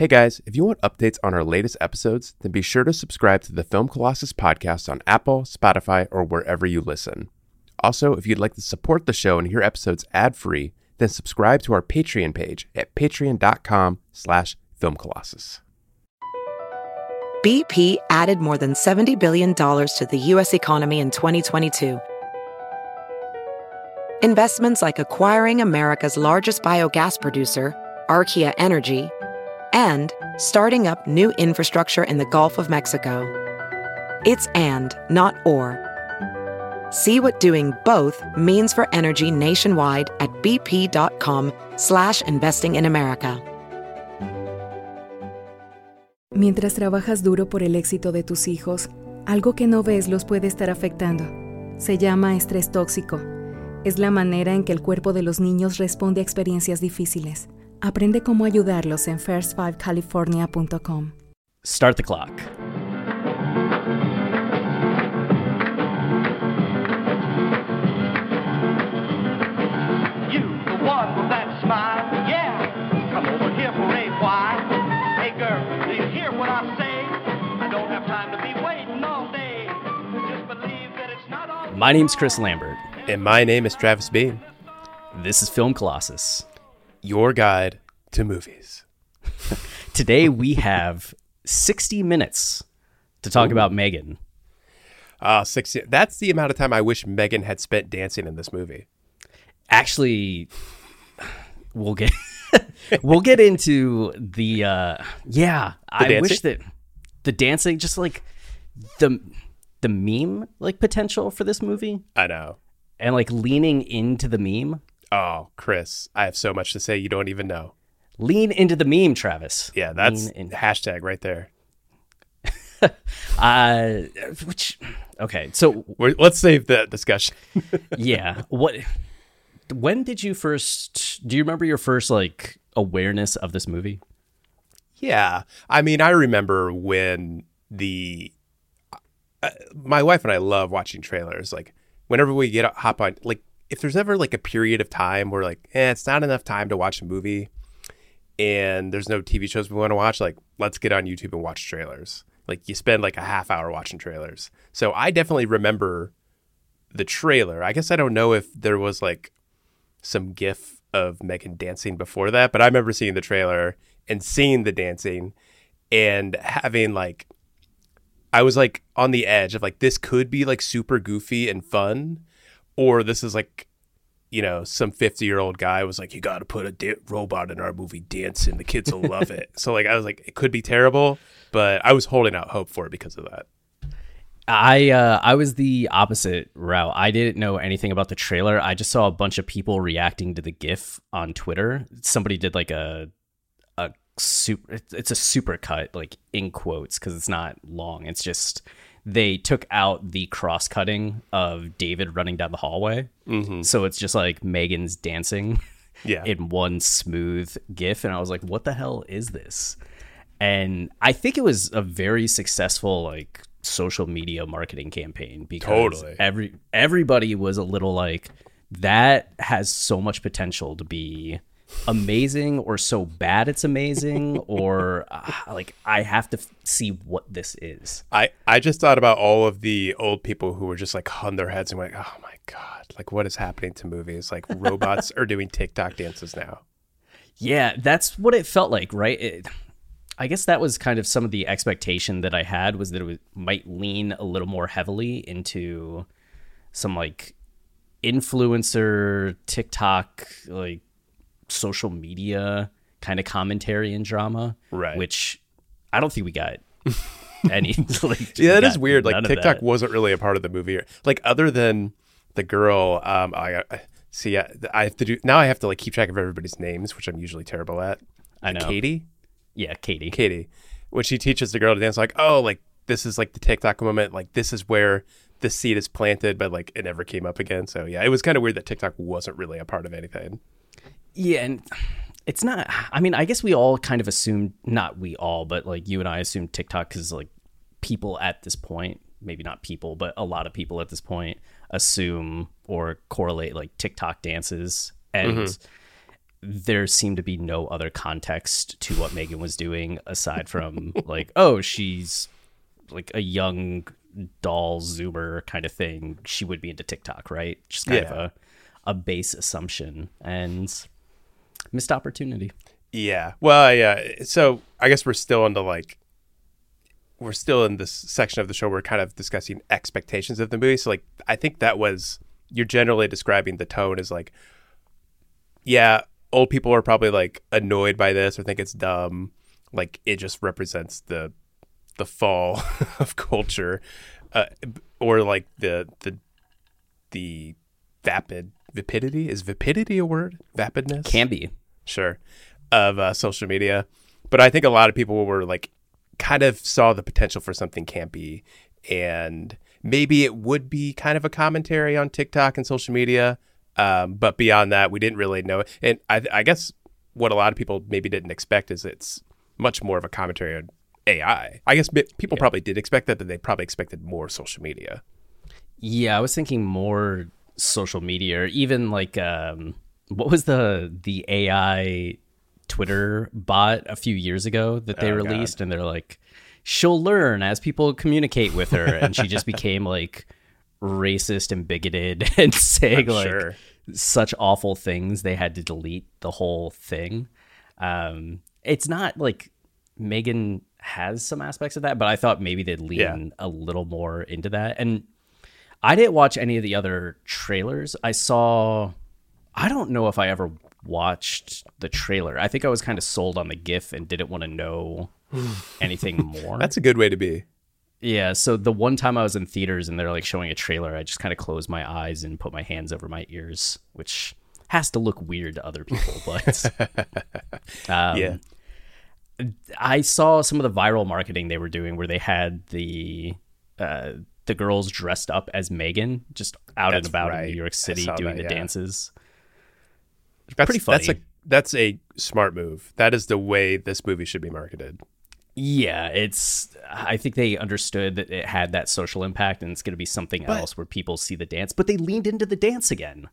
Hey guys, if you want updates on our latest episodes, then be sure to subscribe to the Film Colossus podcast on Apple, Spotify, or wherever you listen. Also, if you'd like to support the show and hear episodes ad-free, then subscribe to our Patreon page at patreon.com slash filmcolossus. BP added more than $70 billion to the U.S. economy in 2022. Investments like acquiring America's largest biogas producer, Archaea Energy, and starting up new infrastructure in the Gulf of Mexico. It's and, not or. See what doing both means for energy nationwide at bp.com slash investing in America. Mientras trabajas duro por el éxito de tus hijos, algo que no ves los puede estar afectando. Se llama estrés tóxico. Es la manera en que el cuerpo de los niños responde a experiencias difíciles. Aprende cómo ayudarlos en first5california.com. Start the clock. You, the one with that smile, yeah. Come over here for a while. Hey girl, do you hear what I say? I don't have time to be waiting all day. Just believe that it's not all. My name's Chris Lambert. And my name is Travis Bean, This is Film Colossus. Your guide to movies. Today we have 60 minutes to talk about Megan. Uh, 60, that's the amount of time I wish Megan had spent dancing in this movie. Actually, we'll get we'll get into the uh yeah, I dancing? wish that the dancing just like the the meme like potential for this movie I know. and like leaning into the meme. Oh, Chris, I have so much to say you don't even know. Lean into the meme, Travis. Yeah, that's hashtag right there. uh which okay, so We're, let's save the discussion. yeah what when did you first do you remember your first like awareness of this movie yeah, I mean, I remember when the uh, my wife and I love watching trailers. Like whenever we get hop on, like if there's ever like a period of time where like, eh, it's not enough time to watch a movie, and there's no TV shows we want to watch, like let's get on YouTube and watch trailers. Like you spend like a half hour watching trailers. So I definitely remember the trailer. I guess I don't know if there was like some gif of Megan dancing before that, but I remember seeing the trailer and seeing the dancing and having like I was like on the edge of like this could be like super goofy and fun or this is like you know some 50 year old guy was like you got to put a da- robot in our movie dancing. The kids will love it. So like i was like it could be terrible but i was holding out hope for it because of that. I uh i was the opposite route. I didn't know anything about the trailer. I just saw a bunch of people reacting to the gif on twitter. Somebody did like a a super it's a super cut like in quotes because it's not long. It's just they took out the cross cutting of david running down the hallway. Mm-hmm. So it's just like megan's dancing yeah. in one smooth gif and i was like what the hell is this? And i think it was a very successful like social media marketing campaign because Totally. every everybody was a little like that has so much potential to be amazing or so bad it's amazing or uh, like i have to f- see what this is I, I just thought about all of the old people who were just like hung their heads and went, oh my God, like what is happening to movies? Like robots are doing TikTok dances now. Yeah, that's what it felt like, right? It, I guess that was kind of some of the expectation that I had was that it was, might lean a little more heavily into some like influencer TikTok like social media kind of commentary and drama, Right. Which I don't think we got any. Like, Yeah, that is weird. Like TikTok wasn't really a part of the movie. Like other than the girl, um, I, I see. I, I have to do now. I have to like keep track of everybody's names, which I'm usually terrible at. I know. Katie, Yeah, Katie. Katie, when she teaches the girl to dance, like, oh, like this is like the TikTok moment. Like this is where the seed is planted, but like it never came up again. So yeah, it was kind of weird that TikTok wasn't really a part of anything. Yeah, and it's not. I mean, I guess we all kind of assumed, not we all, but like you and I assumed TikTok because like people at this point, maybe not people, but a lot of people at this point assume or correlate like TikTok dances and mm-hmm. there seemed to be no other context to what Megan was doing aside from like, oh, she's like a young doll zoomer kind of thing. She would be into TikTok, right? Just kind of a a base assumption and missed opportunity. Yeah. Well, yeah. So I guess we're still into like we're still in this section of the show where we're kind of discussing expectations of the movie. So like I think that was you're generally describing the tone as like yeah, old people are probably like annoyed by this or think it's dumb. Like it just represents the the fall of culture uh, or like the the the vapid vapidity is vapidity a word vapidness Can be. Sure of uh, social media. But i think a lot of people were like kind of saw the potential for something campy. And maybe it would be kind of a commentary on tiktok and social media um, but beyond that we didn't really know and I, I guess what a lot of people maybe didn't expect is it's much more of a commentary on ai i. Guess people probably did expect that but they probably expected more social media. Yeah, I was thinking more social media or even like um what was the the AI Twitter bot a few years ago that they Oh, God. released and they're like she'll learn as people communicate with her and she just became like racist and bigoted and saying like sure. such awful things they had to delete the whole thing. Um it's not like Megan has some aspects of that, but I thought maybe they'd lean Yeah. a little more into that. And I didn't watch any of the other trailers. I saw I don't know if I ever watched the trailer. I think I was kind of sold on the GIF and didn't want to know anything more. that's a good way to be yeah, so the one time I was in theaters and they're like showing a trailer, I just kind of closed my eyes and put my hands over my ears, which has to look weird to other people, but um, yeah I saw some of the viral marketing they were doing where they had the uh, the girls dressed up as Megan just out That's and about right. in New York City doing that, the yeah. dances. That's pretty that's a funny. that's a smart move that is the way this movie should be marketed Yeah, it's. I think they understood that it had that social impact, and it's going to be something else where people see the dance. But they leaned into the dance again.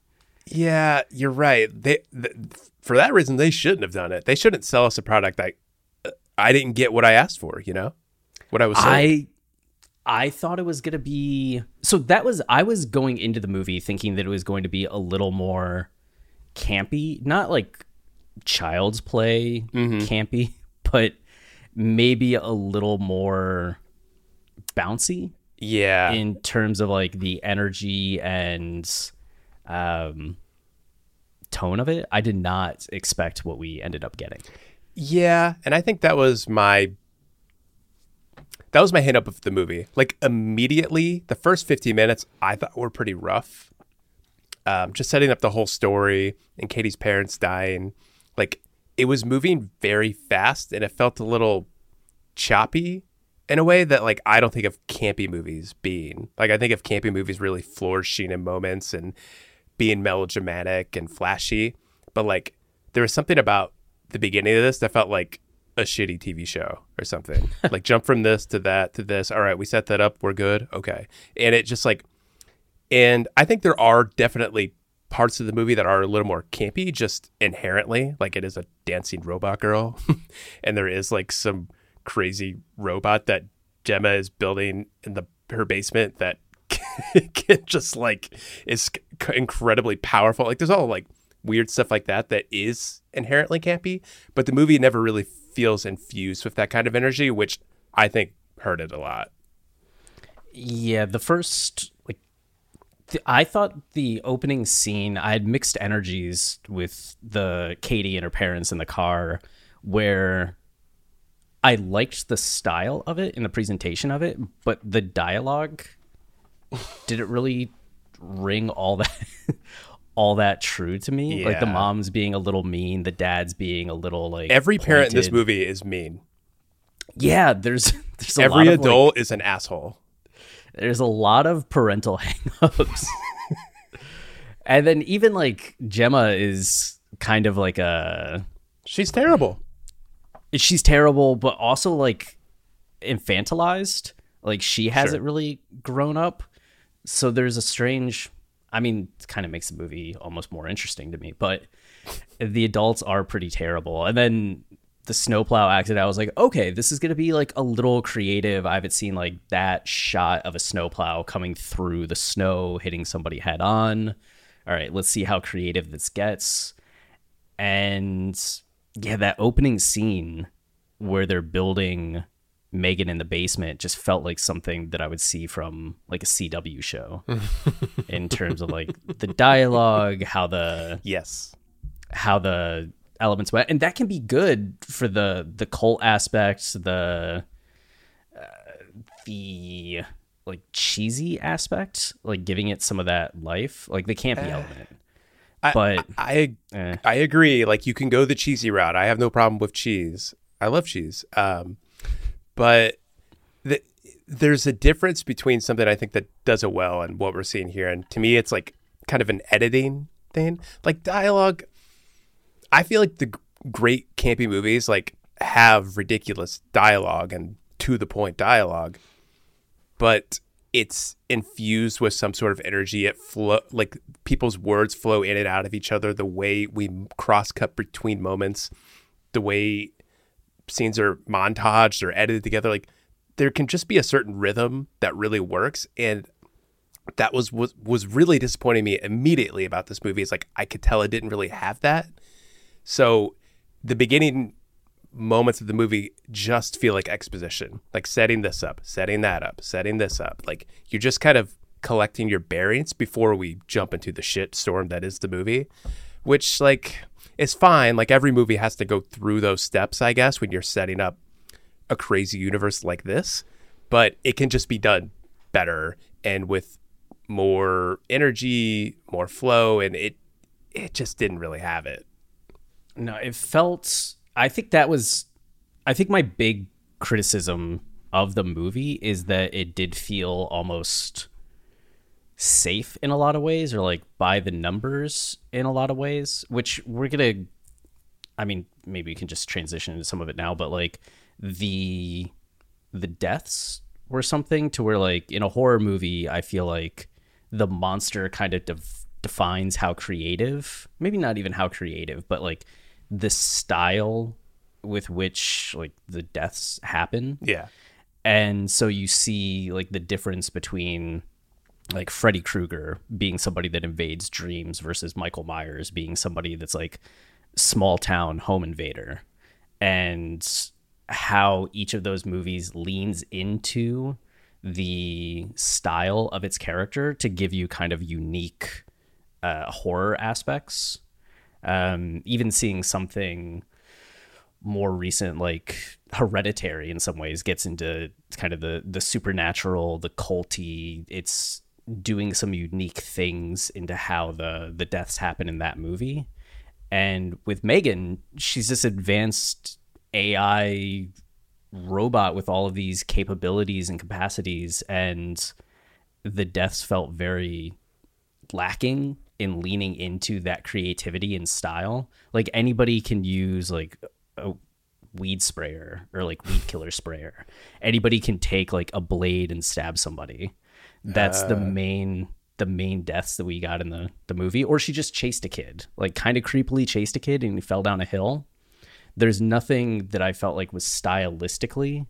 Yeah, you're right. They th- for that reason they shouldn't have done it. They shouldn't sell us a product that uh, I didn't get what I asked for. You know, what I was. Sold. I I thought it was gonna be so that was I was going into the movie thinking that it was going to be a little more campy, not like child's play campy, but maybe a little more bouncy yeah, in terms of like the energy and um tone of it. I did not expect what we ended up getting. yeah, and I think that was my. That was my hang up of the movie. Like immediately, the first 15 minutes I thought were pretty rough. Um, just setting up the whole story and Katie's parents dying. Like it was moving very fast and it felt a little choppy in a way that like I don't think of campy movies being. Like I think of campy movies really flourishing in moments and being melodramatic and flashy. But like there was something about the beginning of this that felt like a shitty TV show or something. like jump from this to that to this. All right, we set that up. We're good. Okay. And it just like and I think there are definitely parts of the movie that are a little more campy just inherently. Like it is a dancing robot girl. and there is like some crazy robot that Gemma is building in the her basement that can just like is incredibly powerful. Like there's all like weird stuff like that that is inherently campy, but the movie never really feels infused with that kind of energy, which I think hurt it a lot. Yeah, the first th- I thought the opening scene I had mixed energies with the Katie and her parents in the car where I liked the style of it and the presentation of it, but the dialogue didn't really ring all that all that true to me. Like the mom's being a little mean, the dad's being a little like Every parent in this movie is mean. Yeah, there's there's a Every lot of, like, adult is an asshole. There's a lot of parental hangups. and then even like Gemma is kind of like a She's terrible. she's terrible, but also like infantilized. Like she hasn't Sure. really grown up. So there's a strange I mean, it kind of makes the movie almost more interesting to me, but the adults are pretty terrible. And then the snowplow accident, I was like, okay, this is gonna be like a little creative. I haven't seen like that shot of a snowplow coming through the snow, hitting somebody head on. All right, let's see how creative this gets. And yeah, that opening scene where they're building Megan in the basement just felt like something that I would see from like a CW show in terms of like the dialogue, how the Yes. how the elements and that can be good for the the cult aspects, the uh, the like cheesy aspect, like giving it some of that life, like the campy element. I, But- I Eh. I agree. Like you can go the cheesy route. I have no problem with cheese. I love cheese. Um, but the, there's a difference between something I think that does it well and what we're seeing here. And to me, it's like kind of an editing thing. Like dialogue. I feel like the great campy movies like have ridiculous dialogue and to the point dialogue, but it's infused with some sort of energy. It flow like people's words flow in and out of each other. The way we cross cut between moments, the way scenes are montaged or edited together, like there can just be a certain rhythm that really works. And that was was was really disappointing me immediately about this movie. It's like I could tell it didn't really have that. So the beginning moments of the movie just feel like exposition, like setting this up, setting that up, setting this up. Like you're just kind of collecting your bearings before we jump into the shit storm that is the movie, which like is fine. Like every movie has to go through those steps, I guess, when you're setting up a crazy universe like this, but it can just be done better and with more energy, more flow, and it it just didn't really have it. No, it felt. I think that was. I think my big criticism of the movie is that it did feel almost safe in a lot of ways, or like by the numbers in a lot of ways. Which we're gonna. I mean, maybe we can just transition into some of it now, but like the the deaths were something to where like in a horror movie, I feel like the monster kind of def- defines how creative, maybe not even how creative, but like the style with which like the deaths happen. Yeah. And so you see like the difference between like Freddy Krueger being somebody that invades dreams versus Michael Myers being somebody that's like small town home invader. And how each of those movies leans into the style of its character to give you kind of unique uh, horror aspects. Um, even seeing something more recent, like Hereditary, in some ways, gets into kind of the the supernatural, the culty. It's doing some unique things into how the the deaths happen in that movie. And with Megan, she's this advanced AI robot with all of these capabilities and capacities, and the deaths felt very lacking in leaning into that creativity and style. Like anybody can use like a weed sprayer or like weed killer sprayer. Anybody can take like a blade and stab somebody. That's the uh. main the main deaths that we got in the the movie. Or she just chased a kid, like kind of creepily chased a kid and he fell down a hill. There's nothing that I felt like was stylistically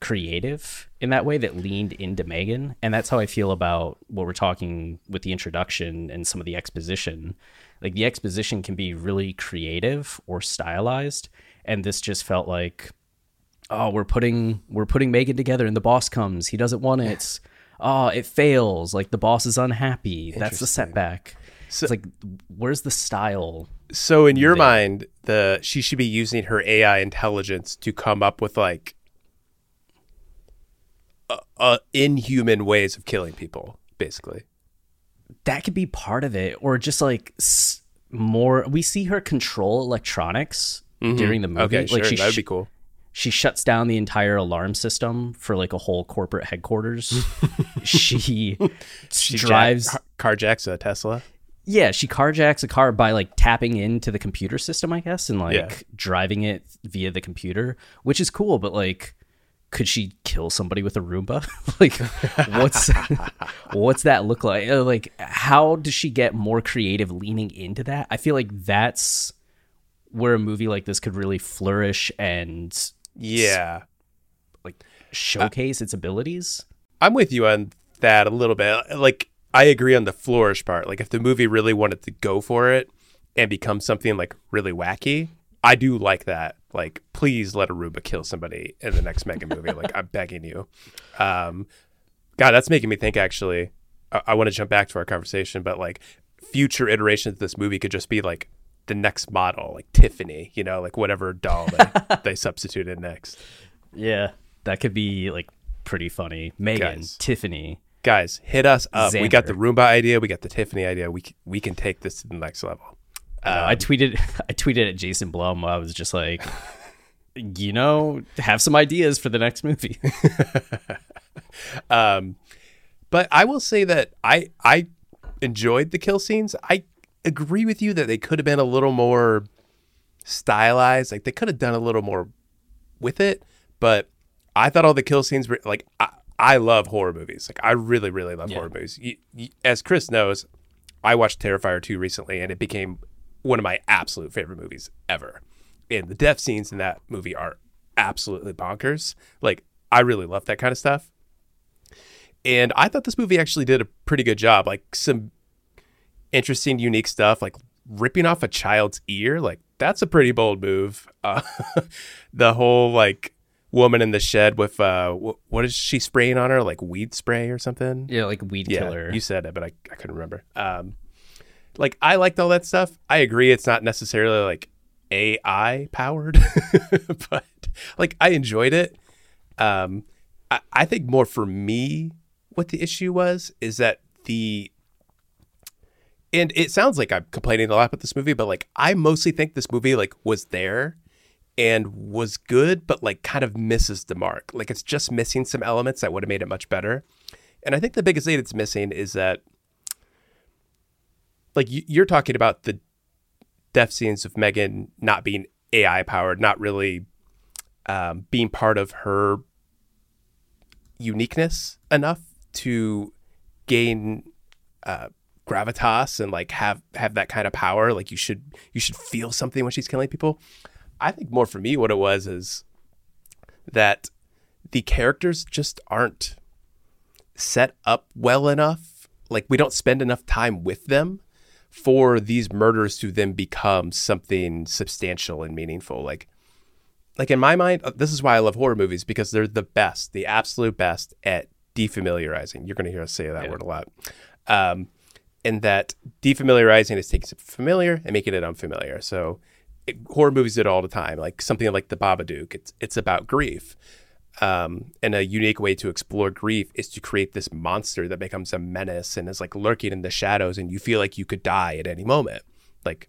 creative in that way that leaned into Megan. And that's how I feel about what we're talking with the introduction and some of the exposition. Like the exposition can be really creative or stylized. And this just felt like, oh, we're putting we're putting Megan together and the boss comes. He doesn't want it. Oh, it fails. Like the boss is unhappy. That's the setback. it's like where's the style? So in your mind, the she should be using her AI intelligence to come up with like uh, uh, inhuman ways of killing people, basically. that could be part of it or just like s- more we see her control electronics during the movie Okay, sure, like she that'd sh- be cool. she shuts down the entire alarm system for like a whole corporate headquarters she, She drives jack, carjacks a Tesla. yeah she carjacks a car by like tapping into the computer system i guess and like Yeah. driving it via the computer which is cool but like could she kill somebody with a Roomba? like, what's what's that look like? Uh, Like, how does she get more creative leaning into that? I feel like that's where a movie like this could really flourish and Yeah. like showcase its abilities. I'm with you on that a little bit. Like I agree on the flourish part. Like if the movie really wanted to go for it and become something like really wacky, I do like that. Like please let a Roomba kill somebody in the next Megan movie. like I'm begging you. Um, God, that's making me think. Actually, I, I want to jump back to our conversation, but like future iterations of this movie could just be like the next model, like Tiffany. You know, like whatever doll they, they substituted next. Yeah, that could be like pretty funny. Megan, Guys. Tiffany. guys hit us up we got the roomba idea we got the tiffany idea we c- we can take this to the next level Uh, I tweeted I tweeted at Jason Blum. I was just like, you know, have some ideas for the next movie. um but i will say that i i enjoyed the kill scenes. I agree with you that they could have been a little more stylized. Like they could have done a little more with it but i thought all the kill scenes were like i, I love horror movies. Like i really really love horror movies. You, you, as chris knows i watched terrifier 2 recently and it became one of my absolute favorite movies ever and the death scenes in that movie are absolutely bonkers like i really love that kind of stuff and I thought this movie actually did a pretty good job. Like some interesting, unique stuff, like ripping off a child's ear. Like that's a pretty bold move. Uh, the whole like woman in the shed with uh, what is she spraying on her? Like weed spray or something? yeah, like weed Yeah, killer. you said it, but I, I couldn't remember. Um, like I liked all that stuff. I agree, it's not necessarily like AI powered, but like I enjoyed it. Um, I, I think more for me, what the issue was is that the and it sounds like I'm complaining a lot about this movie, but like I mostly think this movie like was there and was good, but like kind of misses the mark. Like it's just missing some elements that would have made it much better. And I think the biggest thing it's missing is that, like, you- you're talking about the death scenes of Megan not being AI powered, not really um, being part of her uniqueness enough to gain uh, gravitas and like have have that kind of power. Like you should you should feel something when she's killing people. I think more for me, what it was is that the characters just aren't set up well enough. Like we don't spend enough time with them for these murders to then become something substantial and meaningful. Like like in my mind, uh, this is why I love horror movies because they're the best, the absolute best at defamiliarizing. You're going to hear us say that word a lot. Um, and that defamiliarizing is taking something familiar and making it unfamiliar. So it, horror movies do it all the time. Like something like The Babadook, it's it's about grief. Um, and a unique way to explore grief is to create this monster that becomes a menace and is like lurking in the shadows, and you feel like you could die at any moment. Like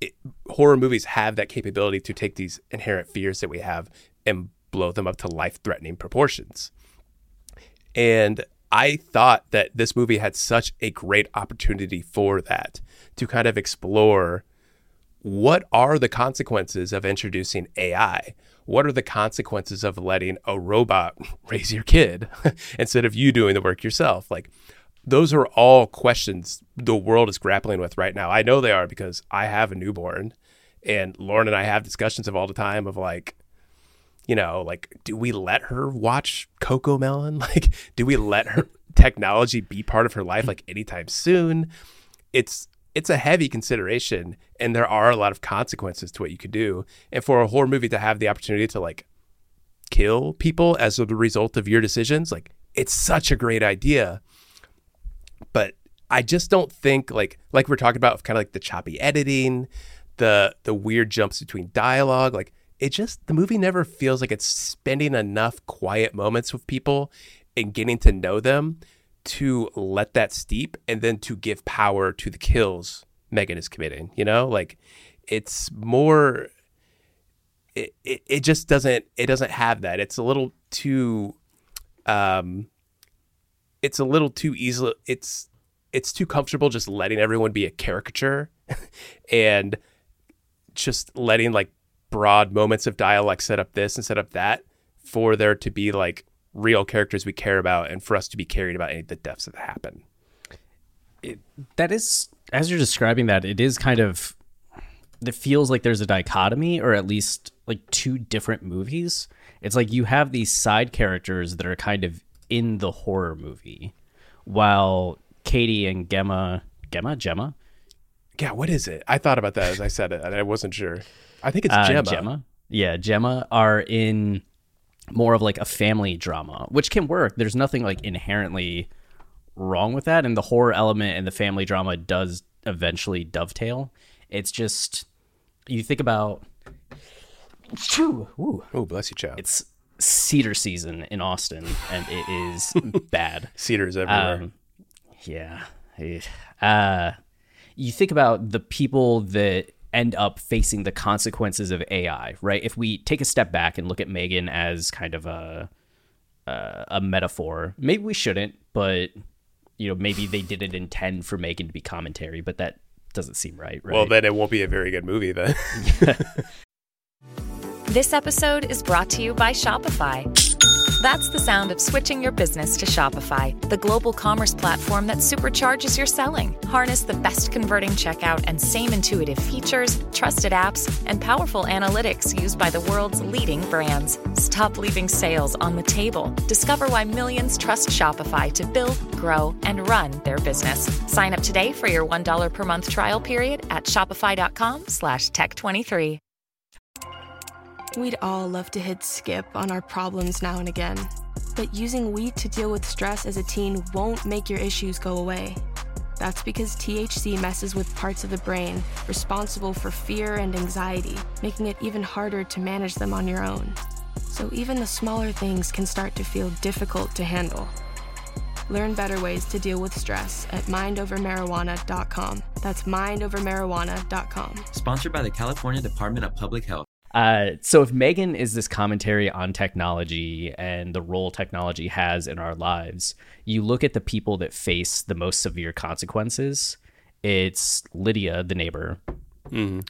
it, horror movies have that capability to take these inherent fears that we have and blow them up to life-threatening proportions. And I thought that this movie had such a great opportunity for that to kind of explore what are the consequences of introducing AI? What are the consequences of letting a robot raise your kid instead of you doing the work yourself? Like, those are all questions the world is grappling with right now. I know they are because I have a newborn, and Lauren and I have discussions of all the time of like, you know, like, do we let her watch Cocomelon? Like, do we let her technology be part of her life like anytime soon? It's it's a heavy consideration, and there are a lot of consequences to what you could do. And for a horror movie to have the opportunity to like kill people as a result of your decisions, like it's such a great idea. But I just don't think like like we're talking about kind of like the choppy editing, the the weird jumps between dialogue, like it just the movie never feels like it's spending enough quiet moments with people and getting to know them to let that steep and then to give power to the kills Megan is committing, you know? Like it's more it, it, it just doesn't it doesn't have that. It's a little too um it's a little too easily it's it's too comfortable just letting everyone be a caricature and just letting like broad moments of dialogue set up this and set up that for there to be like real characters we care about and for us to be carried about any of the deaths that happen. That is as you're describing that it is kind of it feels like there's a dichotomy or at least like two different movies. It's like you have these side characters that are kind of in the horror movie while Katie and Gemma Gemma Gemma Yeah, what is it? I thought about that as I said it, and I wasn't sure. I think it's uh, Gemma. Gemma yeah Gemma are in more of like a family drama which can work there's nothing like inherently wrong with that and the horror element and the family drama does eventually dovetail it's just you think about Oh, bless you, child. it's cedar season in Austin, and it is bad. Cedars everywhere. Um, yeah. Uh, you think about the people that end up facing the consequences of AI, right? If we take a step back and look at Megan as kind of a uh, a metaphor, maybe we shouldn't, but you know, maybe they didn't intend for Megan to be commentary, but that doesn't seem right, right? Well, then it won't be a very good movie then. This episode is brought to you by Shopify. That's the sound of switching your business to Shopify, the global commerce platform that supercharges your selling. Harness the best converting checkout and same intuitive features, trusted apps, and powerful analytics used by the world's leading brands. Stop leaving sales on the table. Discover why millions trust Shopify to build, grow, and run their business. Sign up today for your $1 per month trial period at shopify.com slash tech23. We'd all love to hit skip on our problems now and again. But using weed to deal with stress as a teen won't make your issues go away. That's because THC messes with parts of the brain responsible for fear and anxiety, making it even harder to manage them on your own. So even the smaller things can start to feel difficult to handle. Learn better ways to deal with stress at mindovermarijuana.com. That's mindovermarijuana.com. Sponsored by the California Department of Public Health. Uh, so if Megan is this commentary on technology and the role technology has in our lives, you look at the people that face the most severe consequences. It's Lydia, the neighbor,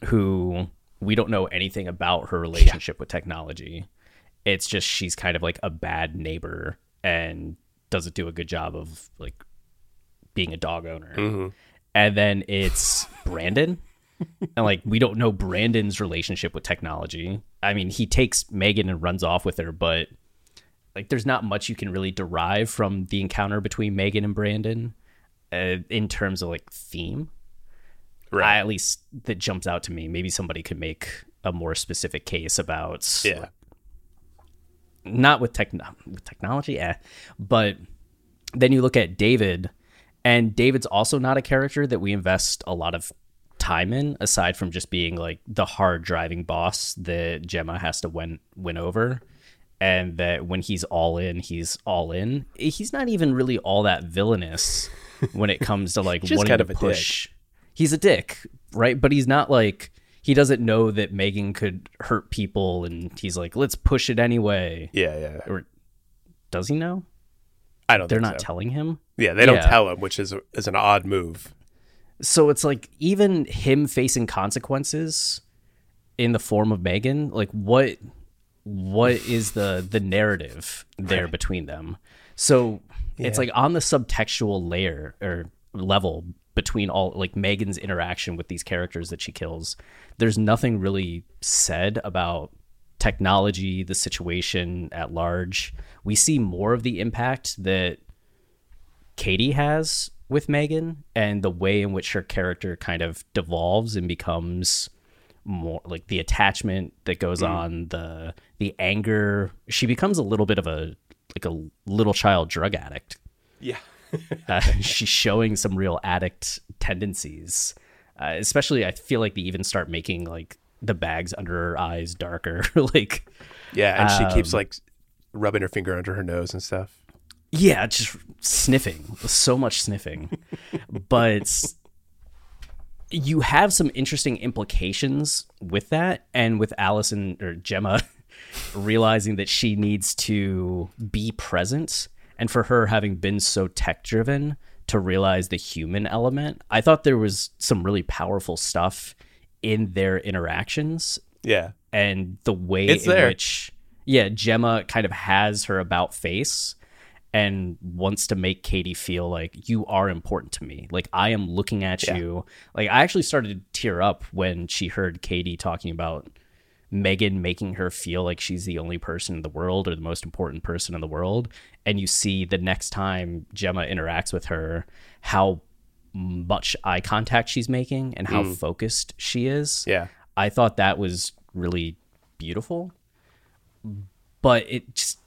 who we don't know anything about her relationship with technology. It's just she's kind of like a bad neighbor and doesn't do a good job of like being a dog owner. And then it's Brandon and like we don't know Brandon's relationship with technology. I mean, he takes Megan and runs off with her, but like there's not much you can really derive from the encounter between Megan and Brandon uh, in terms of like theme. I, at least that jumps out to me. Maybe somebody could make a more specific case about yeah. not with tech with technology, eh. But then you look at David, and David's also not a character that we invest a lot of time in, aside from just being like the hard driving boss that Gemma has to win win over. And that when he's all in, he's all in. He's not even really all that villainous when it comes to like wanting kind to of a dick. push. He's a dick, right? But he's not like he doesn't know that Megan could hurt people, and he's like, let's push it anyway. Yeah, yeah. Or does he know? I don't. They're not so. telling him. Yeah, they don't Yeah. tell him, which is is an odd move. So it's like even him facing consequences in the form of Megan, like what what is the the narrative there between them? So it's like on the subtextual layer or level between all like Megan's interaction with these characters that she kills. There's nothing really said about technology, the situation at large. We see more of the impact that Katie has with Megan and the way in which her character kind of devolves and becomes more like the attachment that goes on the the anger she becomes a little bit of a like a little child drug addict Yeah. uh, she's showing some real addict tendencies uh, especially i feel like they even start making like the bags under her eyes darker like Yeah, and she keeps Um, like rubbing her finger under her nose and stuff. Yeah, just sniffing. So much sniffing. but you have some interesting implications with that and with Allison or Gemma realizing that she needs to be present and for her having been so tech driven to realize the human element. I thought there was some really powerful stuff in their interactions Yeah. and the way It's in there. which yeah gemma kind of has her about face and wants to make Katie feel like you are important to me. Like I am looking at Yeah. you. Like I actually started to tear up when she heard Katie talking about Megan making her feel like she's the only person in the world or the most important person in the world. And you see the next time Gemma interacts with her, how much eye contact she's making and how mm. focused she is. Yeah. I thought that was really beautiful. But it just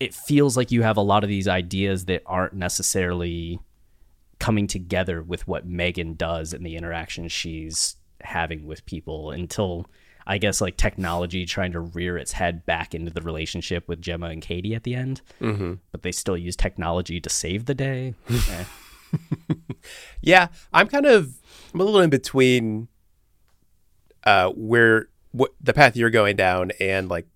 it feels like you have a lot of these ideas that aren't necessarily coming together with what Megan does and the interaction she's having with people until I guess like technology trying to rear its head back into the relationship with Gemma and Katie at the end. Mm-hmm. But they still use technology to save the day. Eh. Yeah, I'm kind of I'm a little in between uh where what the path you're going down and like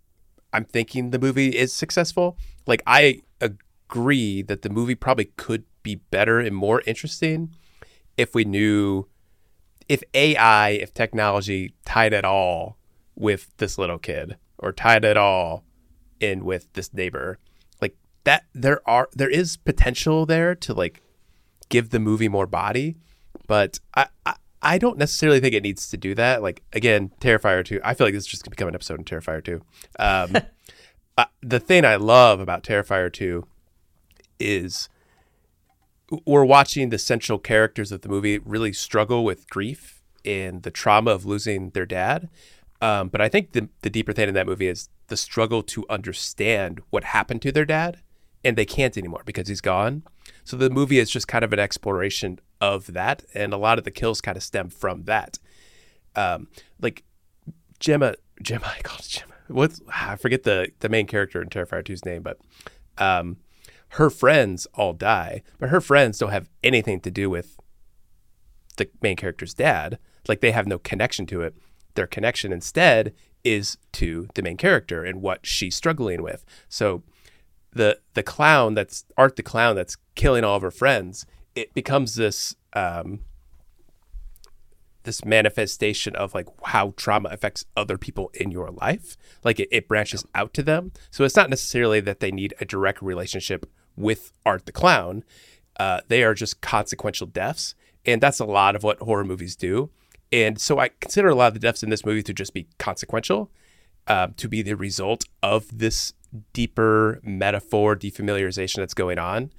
I'm thinking the movie is successful. Like I agree that the movie probably could be better and more interesting if we knew if AI, if technology tied at all with this little kid or tied at all in with this neighbor. Like that there are there is potential there to like give the movie more body, but I, I I don't necessarily think it needs to do that. Like again, Terrifier two. I feel like this is just gonna become an episode in Terrifier two. Um, uh, the thing I love about Terrifier two is we're watching the central characters of the movie really struggle with grief and the trauma of losing their dad. Um, but I think the, the deeper thing in that movie is the struggle to understand what happened to their dad, and they can't anymore because he's gone. So the movie is just kind of an exploration of that, and a lot of the kills kind of stem from that. Um, like Gemma, Gemma, I call it Gemma. What's I forget the the main character in Terrifier 2's name, but um, her friends all die, but her friends don't have anything to do with the main character's dad. Like they have no connection to it. Their connection instead is to the main character and what she's struggling with. So the the clown that's Art the clown that's killing all of her friends, it becomes this um this manifestation of like how trauma affects other people in your life. Like it, it branches out to them. So it's not necessarily that they need a direct relationship with Art the Clown. Uh, they are just consequential deaths. And that's a lot of what horror movies do. And so I consider a lot of the deaths in this movie to just be consequential, um, to be the result of this deeper metaphor, defamiliarization that's going on.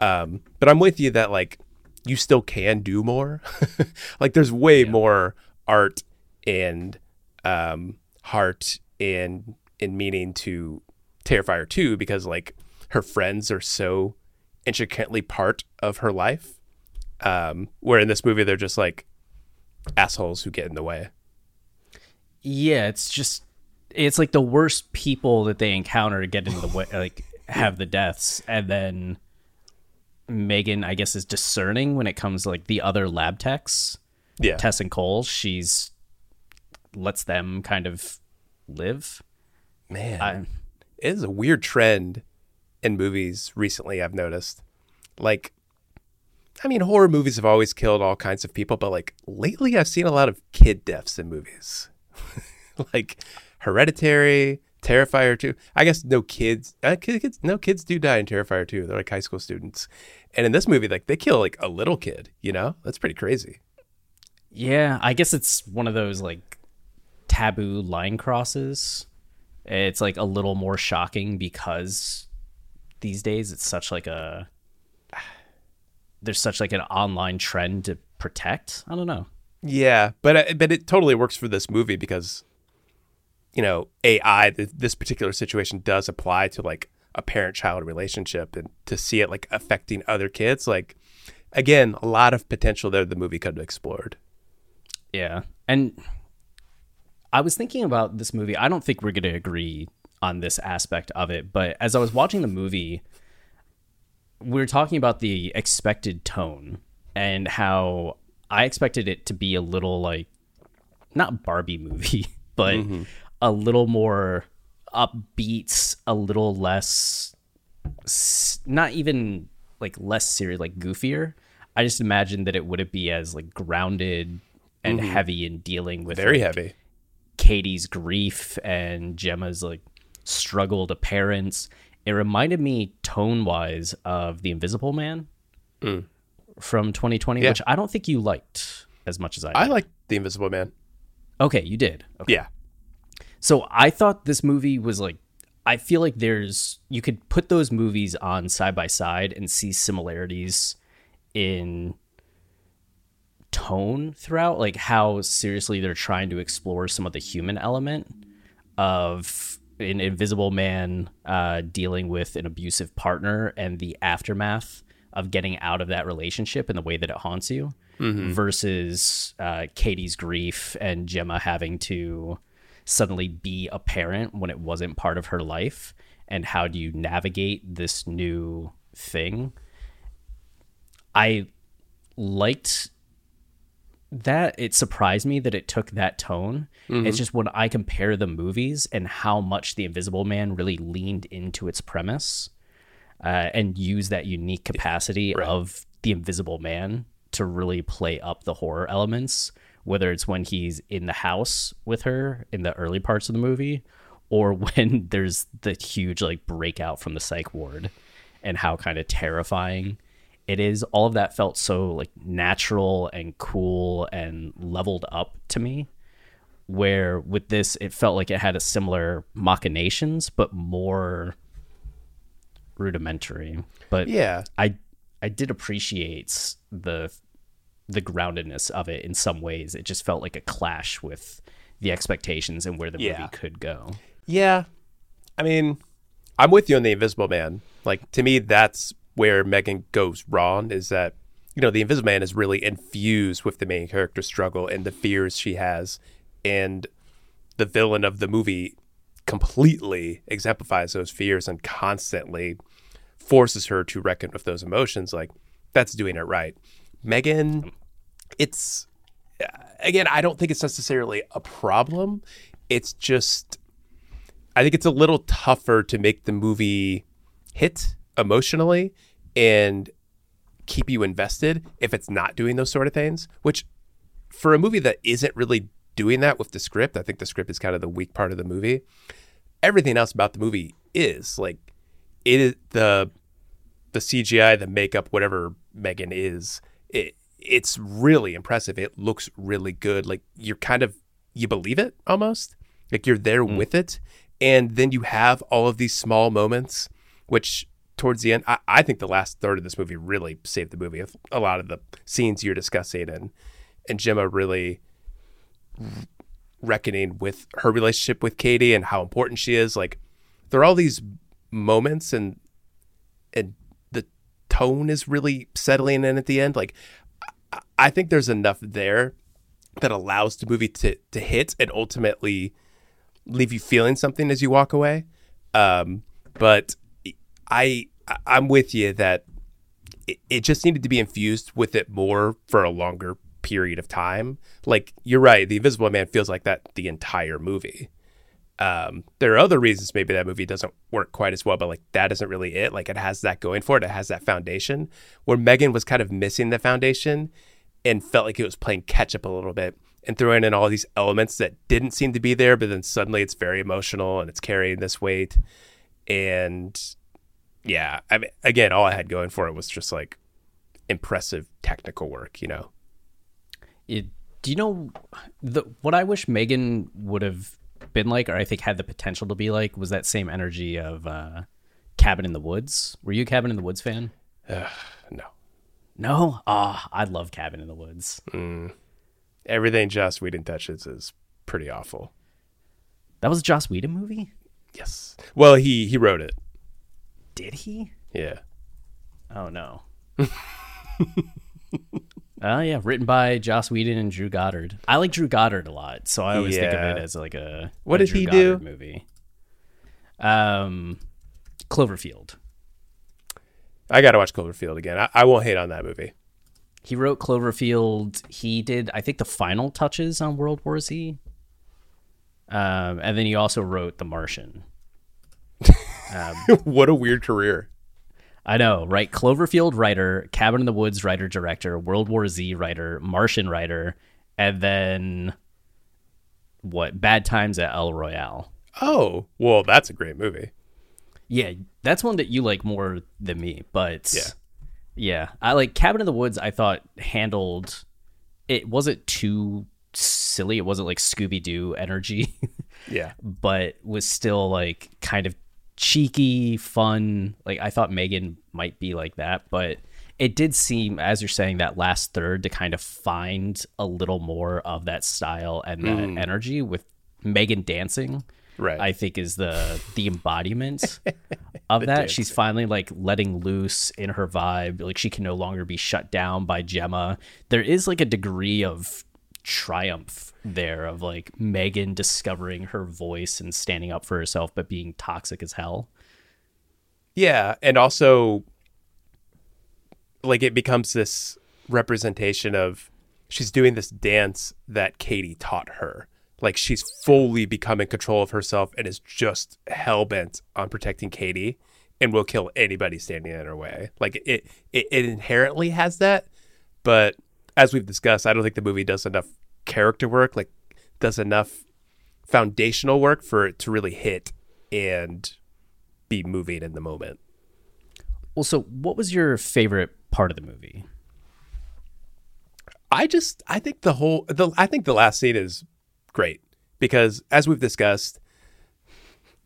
Um, but I'm with you that like you still can do more. like there's way more art and um, heart and and meaning to Terrifier 2 because like her friends are so intricately part of her life. Um, where in this movie they're just like assholes who get in the way. Yeah, it's just it's like the worst people that they encounter to get in the way, like have the deaths, and then Megan, I guess, is discerning when it comes to like the other lab techs, Yeah. Tess and Cole. She's lets them kind of live. Man, I, it is a weird trend in movies recently I've noticed. Like I mean horror movies have always killed all kinds of people, but like lately I've seen a lot of kid deaths in movies. like Hereditary, Terrifier 2. I guess no kids, uh, kids no kids do die in Terrifier 2. They're like high school students. And in this movie like they kill like a little kid, you know? That's pretty crazy. yeah, I guess it's one of those like taboo line crosses. It's like a little more shocking because these days it's such like a there's such like an online trend to protect. I don't know. Yeah, but uh, but it totally works for this movie because you know AI. Th- this particular situation does apply to like a parent-child relationship, and to see it like affecting other kids, like again, a lot of potential there. The movie could have explored. Yeah. And I was thinking about this movie. I don't think we're going to agree on this aspect of it, but as I was watching the movie, we were talking about the expected tone and how I expected it to be a little like not Barbie movie, but mm-hmm. A little more upbeat, a little less, not even like less serious, like goofier. I just imagined that it wouldn't be as like grounded and heavy in dealing with Very like, heavy. Katie's grief and Gemma's like struggle to parents. it reminded me tone wise of The Invisible Man from 2020, Hmm. Yeah. which I don't think you liked as much as I. I liked The Invisible Man. Okay, you did. Okay. Yeah. So I thought this movie was like I feel like there's you could put those movies on side by side and see similarities in tone throughout like how seriously they're trying to explore some of the human element of an invisible man uh, dealing with an abusive partner and the aftermath of getting out of that relationship and the way that it haunts you versus uh, Katie's grief and Gemma having to suddenly be a parent when it wasn't part of her life? And how do you navigate this new thing? I liked that. It surprised me that it took that tone. It's just when i compare the movies and how much the invisible man really leaned into its premise uh, and used that unique capacity of the invisible man to really play up the horror elements whether it's when he's in the house with her in the early parts of the movie or when there's the huge like breakout from the psych ward and how kind of terrifying it is all of that felt so like natural and cool and leveled up to me where with this it felt like it had a similar machinations but more rudimentary but Yeah. I I did appreciate the the groundedness of it in some ways. It just felt like a clash with the expectations and where the Yeah. movie could go. Yeah. I mean, I'm with you on the Invisible Man. Like to me, that's where Megan goes wrong. Is that you know the Invisible Man is really infused with the main character's struggle and the fears she has, and the villain of the movie completely exemplifies those fears and constantly forces her to reckon with those emotions. Like that's doing it right. Megan, um, it's uh, again, I don't think it's necessarily a problem. It's just I think it's a little tougher to make the movie hit emotionally and keep you invested if it's not doing those sort of things, which for a movie that isn't really doing that with the script, I think the script is kind of the weak part of the movie. Everything else about the movie is like it is the the CGI, the makeup, whatever Megan is, it it's really impressive. It looks really good. Like you're kind of you believe it almost. Like you're there mm. with it. And then you have all of these small moments, which towards the end, I, I think the last third of this movie really saved the movie. A lot of the scenes you're discussing and and Gemma really reckoning with her relationship with Katie and how important she is. Like there are all these moments and and the tone is really settling in at the end. Like I think there's enough there that allows the movie to to hit and ultimately leave you feeling something as you walk away. Um, but I I'm with you that it, it just needed to be infused with it more for a longer period of time. Like you're right, The Invisible Man feels like that the entire movie. Um, there are other reasons maybe that movie doesn't work quite as well, but like that isn't really it. Like it has that going for it. It has that foundation where Megan was kind of missing the foundation and felt like it was playing catch up a little bit and throwing in all these elements that didn't seem to be there, but then suddenly it's very emotional and it's carrying this weight. And yeah, I mean, again, all I had going for it was just like impressive technical work, you know? It, do you know the what I wish Megan would have been like, or I think had the potential to be like, was that same energy of uh, Cabin in the Woods? Were you a Cabin in the Woods fan? No. No. Ah, I love Cabin in the Woods. Mm. Everything Joss Whedon touches is pretty awful. That was a Joss Whedon movie. Yes. Well, he he wrote it. Did he? Yeah. Oh no. Oh yeah, written by Joss Whedon and Drew Goddard. I like Drew Goddard a lot, so I always think of it as like a What did Drew he do? Movie. Um, Cloverfield. I got to watch Cloverfield again. I, I won't hate on that movie. He wrote Cloverfield. He did, I think, the final touches on World War Z. Um, and then he also wrote The Martian. what a weird career. I know, right? Cloverfield writer, Cabin in the Woods writer director, World War Z writer, Martian writer, and then what? Bad Times at El Royale. Oh, well, that's a great movie. Yeah, that's one that you like more than me, but Yeah. yeah, I like Cabin in the Woods. I thought handled it wasn't too silly. It wasn't like Scooby Doo energy, Yeah. but was still like kind of cheeky, fun. Like I thought Megan might be like that, but it did seem, as you're saying, that last third to kind of find a little more of that style and that mm. energy with Megan dancing. Right. I think is the the embodiment of that. She's finally like letting loose in her vibe. Like she can no longer be shut down by Gemma. There is like a degree of triumph there of like Megan discovering her voice and standing up for herself but being toxic as hell. Yeah, and also like it becomes this representation of she's doing this dance that Katie taught her. Like she's fully become in control of herself and is just hell bent on protecting Katie and will kill anybody standing in her way. Like it, it it inherently has that, but as we've discussed, I don't think the movie does enough character work, like does enough foundational work for it to really hit and be moving in the moment. Well, so what was your favorite part of the movie? I just I think the whole the I think the last scene is great because as we've discussed,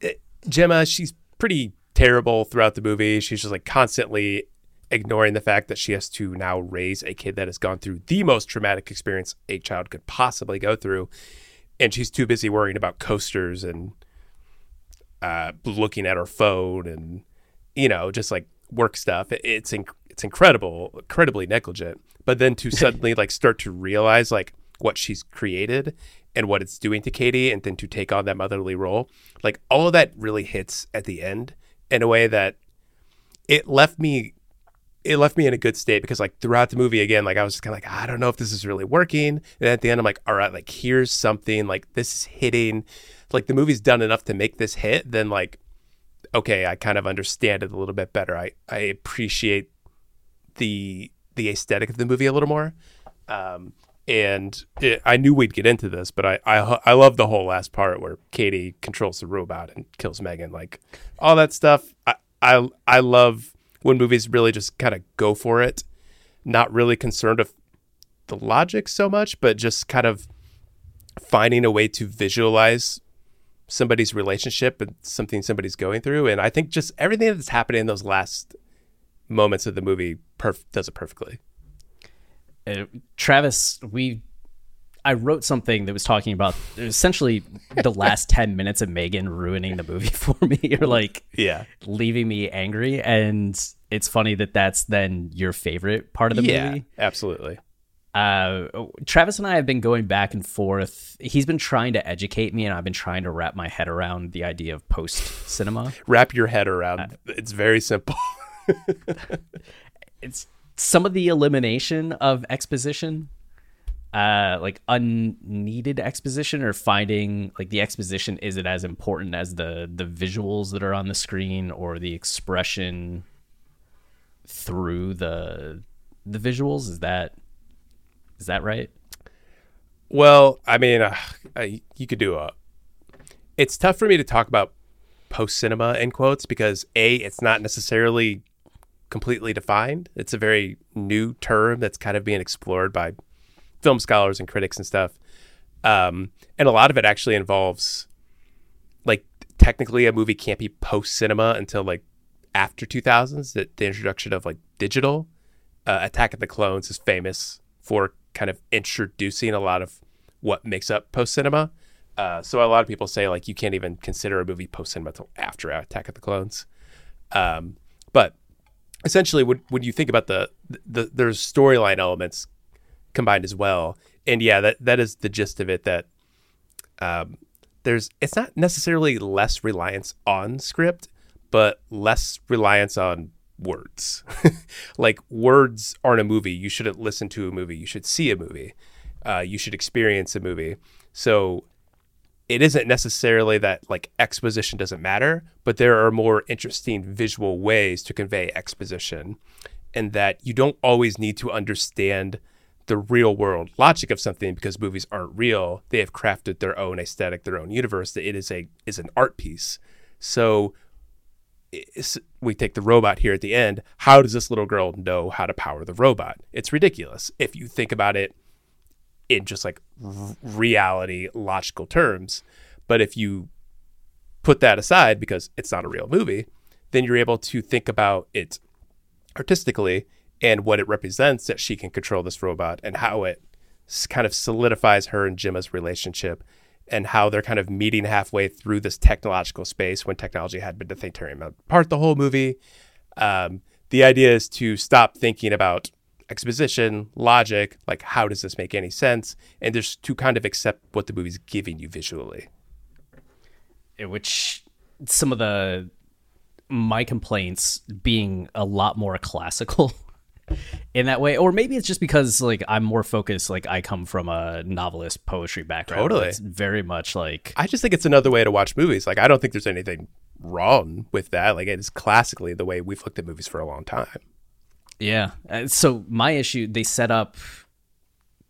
it, Gemma she's pretty terrible throughout the movie. She's just like constantly ignoring the fact that she has to now raise a kid that has gone through the most traumatic experience a child could possibly go through, and she's too busy worrying about coasters and uh, looking at her phone and you know just like work stuff. It's inc- it's incredible, incredibly negligent. But then to suddenly like start to realize like what she's created and what it's doing to Katie, and then to take on that motherly role, like all of that really hits at the end in a way that it left me it left me in a good state because like throughout the movie again like i was just kind of like i don't know if this is really working and at the end i'm like all right like here's something like this is hitting like the movie's done enough to make this hit then like okay i kind of understand it a little bit better i i appreciate the the aesthetic of the movie a little more um and it, I knew we'd get into this, but I, I I love the whole last part where Katie controls the robot and kills Megan. Like all that stuff. I I, I love when movies really just kind of go for it, not really concerned of the logic so much, but just kind of finding a way to visualize somebody's relationship and something somebody's going through. And I think just everything that's happening in those last moments of the movie perf- does it perfectly. uh, Travis, we I wrote something that was talking about essentially the last 10 minutes of Megan ruining the movie for me or like Yeah. leaving me angry and it's funny that that's then your favorite part of the yeah, movie. absolutely. Uh, Travis and I have been going back and forth. He's been trying to educate me and I've been trying to wrap my head around the idea of post cinema. Wrap your head around. it's very simple. it's some of the elimination of exposition uh like unneeded exposition or finding like the exposition is it as important as the the visuals that are on the screen or the expression through the the visuals is that is that right Well, I mean, uh, I, you could do a. It's tough for me to talk about post cinema in quotes because a it's not necessarily completely defined. It's a very new term that's kind of being explored by film scholars and critics and stuff. Um, and a lot of it actually involves like technically a movie can't be post cinema until like after 2000s that the introduction of like digital. Uh, attack of the clones is famous for kind of introducing a lot of what makes up post cinema uh, so a lot of people say like you can't even consider a movie post cinema until after attack of the clones. Um, but essentially when, when you think about the, the there's storyline elements combined as well. And yeah that that is the gist of it that um, there's it's not necessarily less reliance on script but less reliance on words. Like words aren't a movie. You shouldn't listen to a movie. You should see a movie. Uh, you should experience a movie. So it isn't necessarily that like exposition doesn't matter, but there are more interesting visual ways to convey exposition, and that you don't always need to understand the real world logic of something because movies aren't real. They have crafted their own aesthetic, their own universe. That it is a is an art piece. So we take the robot here at the end. How does this little girl know how to power the robot? It's ridiculous if you think about it in just like r- reality, logical terms. But if you put that aside because it's not a real movie, then you're able to think about it artistically and what it represents that she can control this robot and how it kind of solidifies her and Gemma's relationship and how they're kind of meeting halfway through this technological space when technology had been to think tearing apart the whole movie. Um, the idea is to stop thinking about exposition, logic, like how does this make any sense, and just to kind of accept what the movie's giving you visually. which some of the my complaints being a lot more classical in that way or maybe it's just because like i'm more focused like i come from a novelist poetry background Totally. it's very much like I just think it's another way to watch movies. Like I don't think there's anything wrong with that. Like it is classically the way we've looked at movies for a long time. Yeah. Uh, So my issue, they set up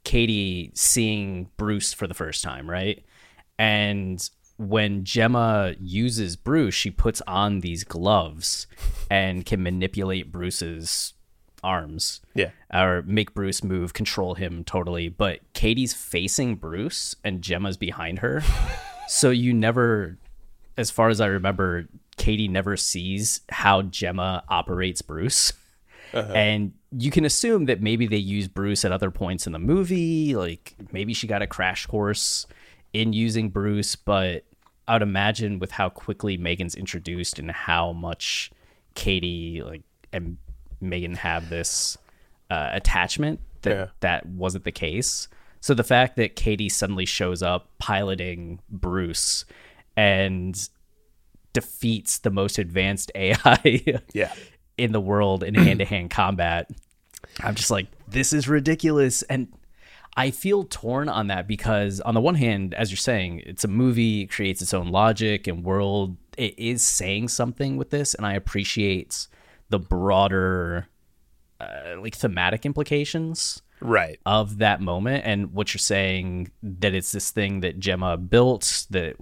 Katie seeing Bruce for the first time, right? And when Gemma uses Bruce, she puts on these gloves and can manipulate Bruce's arms. Yeah. Or make Bruce move, control him totally. But Katie's facing Bruce and Gemma's behind her. so you never as far as I remember, Katie never sees how Gemma operates Bruce. Uh-huh. And you can assume that maybe they use Bruce at other points in the movie. Like maybe she got a crash course in using Bruce, but I would imagine with how quickly Megan's introduced and how much Katie like and Megan have this uh, attachment that Yeah. that wasn't the case. So the fact that Katie suddenly shows up piloting Bruce and defeats the most advanced AI Yeah. in the world in hand to hand combat. I'm just like, this is ridiculous. And I feel torn on that because, on the one hand, as you're saying, it's a movie, it creates its own logic and world. It is saying something with this, and I appreciate the broader, uh, like, thematic implications Right. of that moment and what you're saying that it's this thing that Gemma built that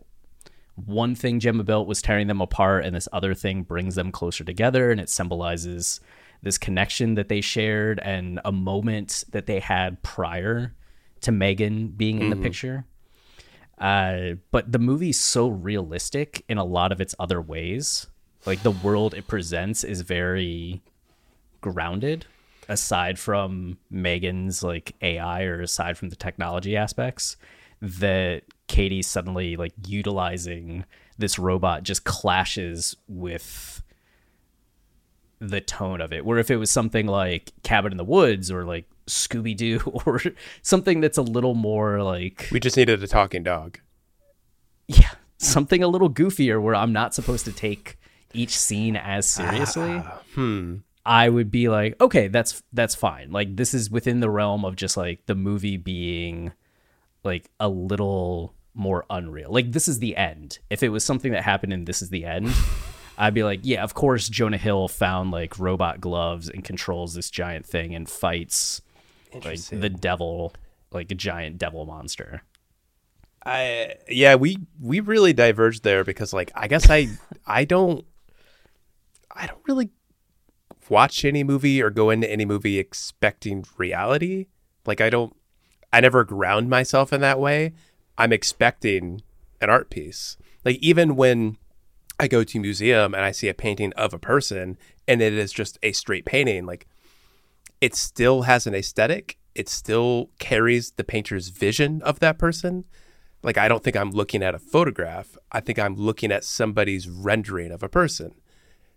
one thing Gemma built was tearing them apart and this other thing brings them closer together and it symbolizes this connection that they shared and a moment that they had prior to Megan being in the picture. Uh, but the movie's so realistic in a lot of its other ways. Like the world it presents is very grounded aside from Megan's like AI or aside from the technology aspects that Katie suddenly like utilizing this robot just clashes with the tone of it. Where if it was something like Cabin in the Woods or like Scooby Doo or something that's a little more like We just needed a talking dog. yeah, something a little goofier where I'm not supposed to take each scene as seriously. Hmm. I would be like, okay, that's that's fine. Like this is within the realm of just like the movie being like a little more unreal. Like this is the end. If it was something that happened and this is the end, I'd be like, yeah, of course Jonah Hill found like robot gloves and controls this giant thing and fights like the devil, like a giant devil monster. I yeah, we we really diverged there because like I guess I I don't I don't really watch any movie or go into any movie expecting reality. Like I don't I never ground myself in that way. I'm expecting an art piece. Like even when I go to a museum and I see a painting of a person and it is just a straight painting, like it still has an aesthetic. It still carries the painter's vision of that person. Like I don't think I'm looking at a photograph. I think I'm looking at somebody's rendering of a person.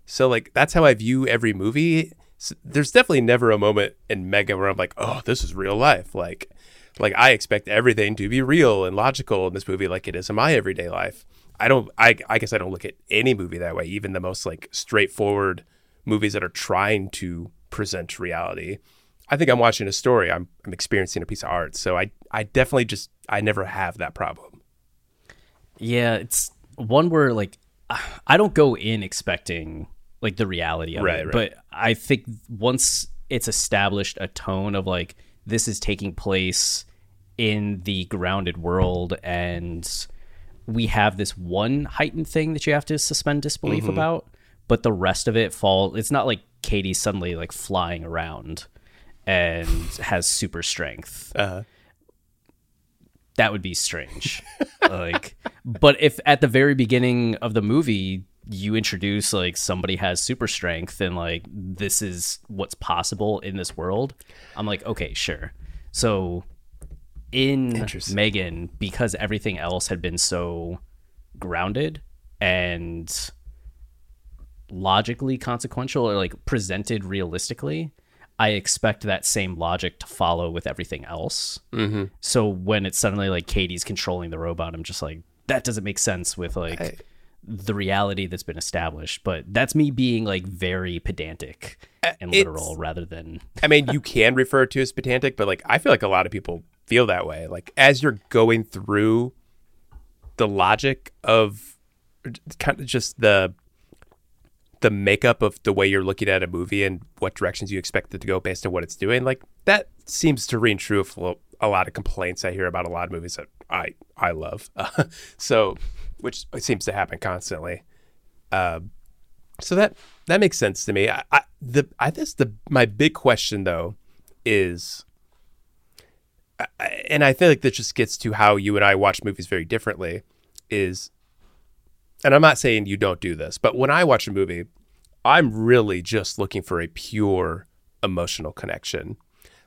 So like that's how I view every movie. S there's definitely never a moment in Mega where I'm like, "Oh, this is real life." Like like I expect everything to be real and logical in this movie like it is in my everyday life. I don't I I guess I don't look at any movie that way, even the most like straightforward movies that are trying to present reality. I think I'm watching a story. I'm I'm experiencing a piece of art. So I I definitely just I never have that problem. Yeah, it's one where like I don't go in expecting like the reality of Right, it, right. but I think once it's established a tone of like this is taking place in the grounded world and we have this one heightened thing that you have to suspend disbelief Mm-hmm. about, but the rest of it fall. It's not like Katie suddenly like flying around and has super strength. Uh-huh. That would be strange. like, but if at the very beginning of the movie you introduce like somebody has super strength and like this is what's possible in this world, I'm like, okay, sure. So in Megan, because everything else had been so grounded and logically consequential or like presented realistically, I expect that same logic to follow with everything else. Mm-hmm. So when it's suddenly like Katie's controlling the robot, I'm just like, that doesn't make sense with like I- the reality that's been established. But that's me being like very pedantic uh, and it's- literal rather than I mean, you can refer it to as pedantic, but like I feel like a lot of people feel that way. Like as you're going through the logic of kind of just the the makeup of the way you're looking at a movie and what directions you expect it to go based on what it's doing, like that seems to ring true of a lot of complaints I hear about a lot of movies that I I love. so, which seems to happen constantly. Um, so that that makes sense to me. I, I the I guess the my big question though is, and I feel like this just gets to how you and I watch movies very differently. Is, and I'm not saying you don't do this, but when I watch a movie, I'm really just looking for a pure emotional connection.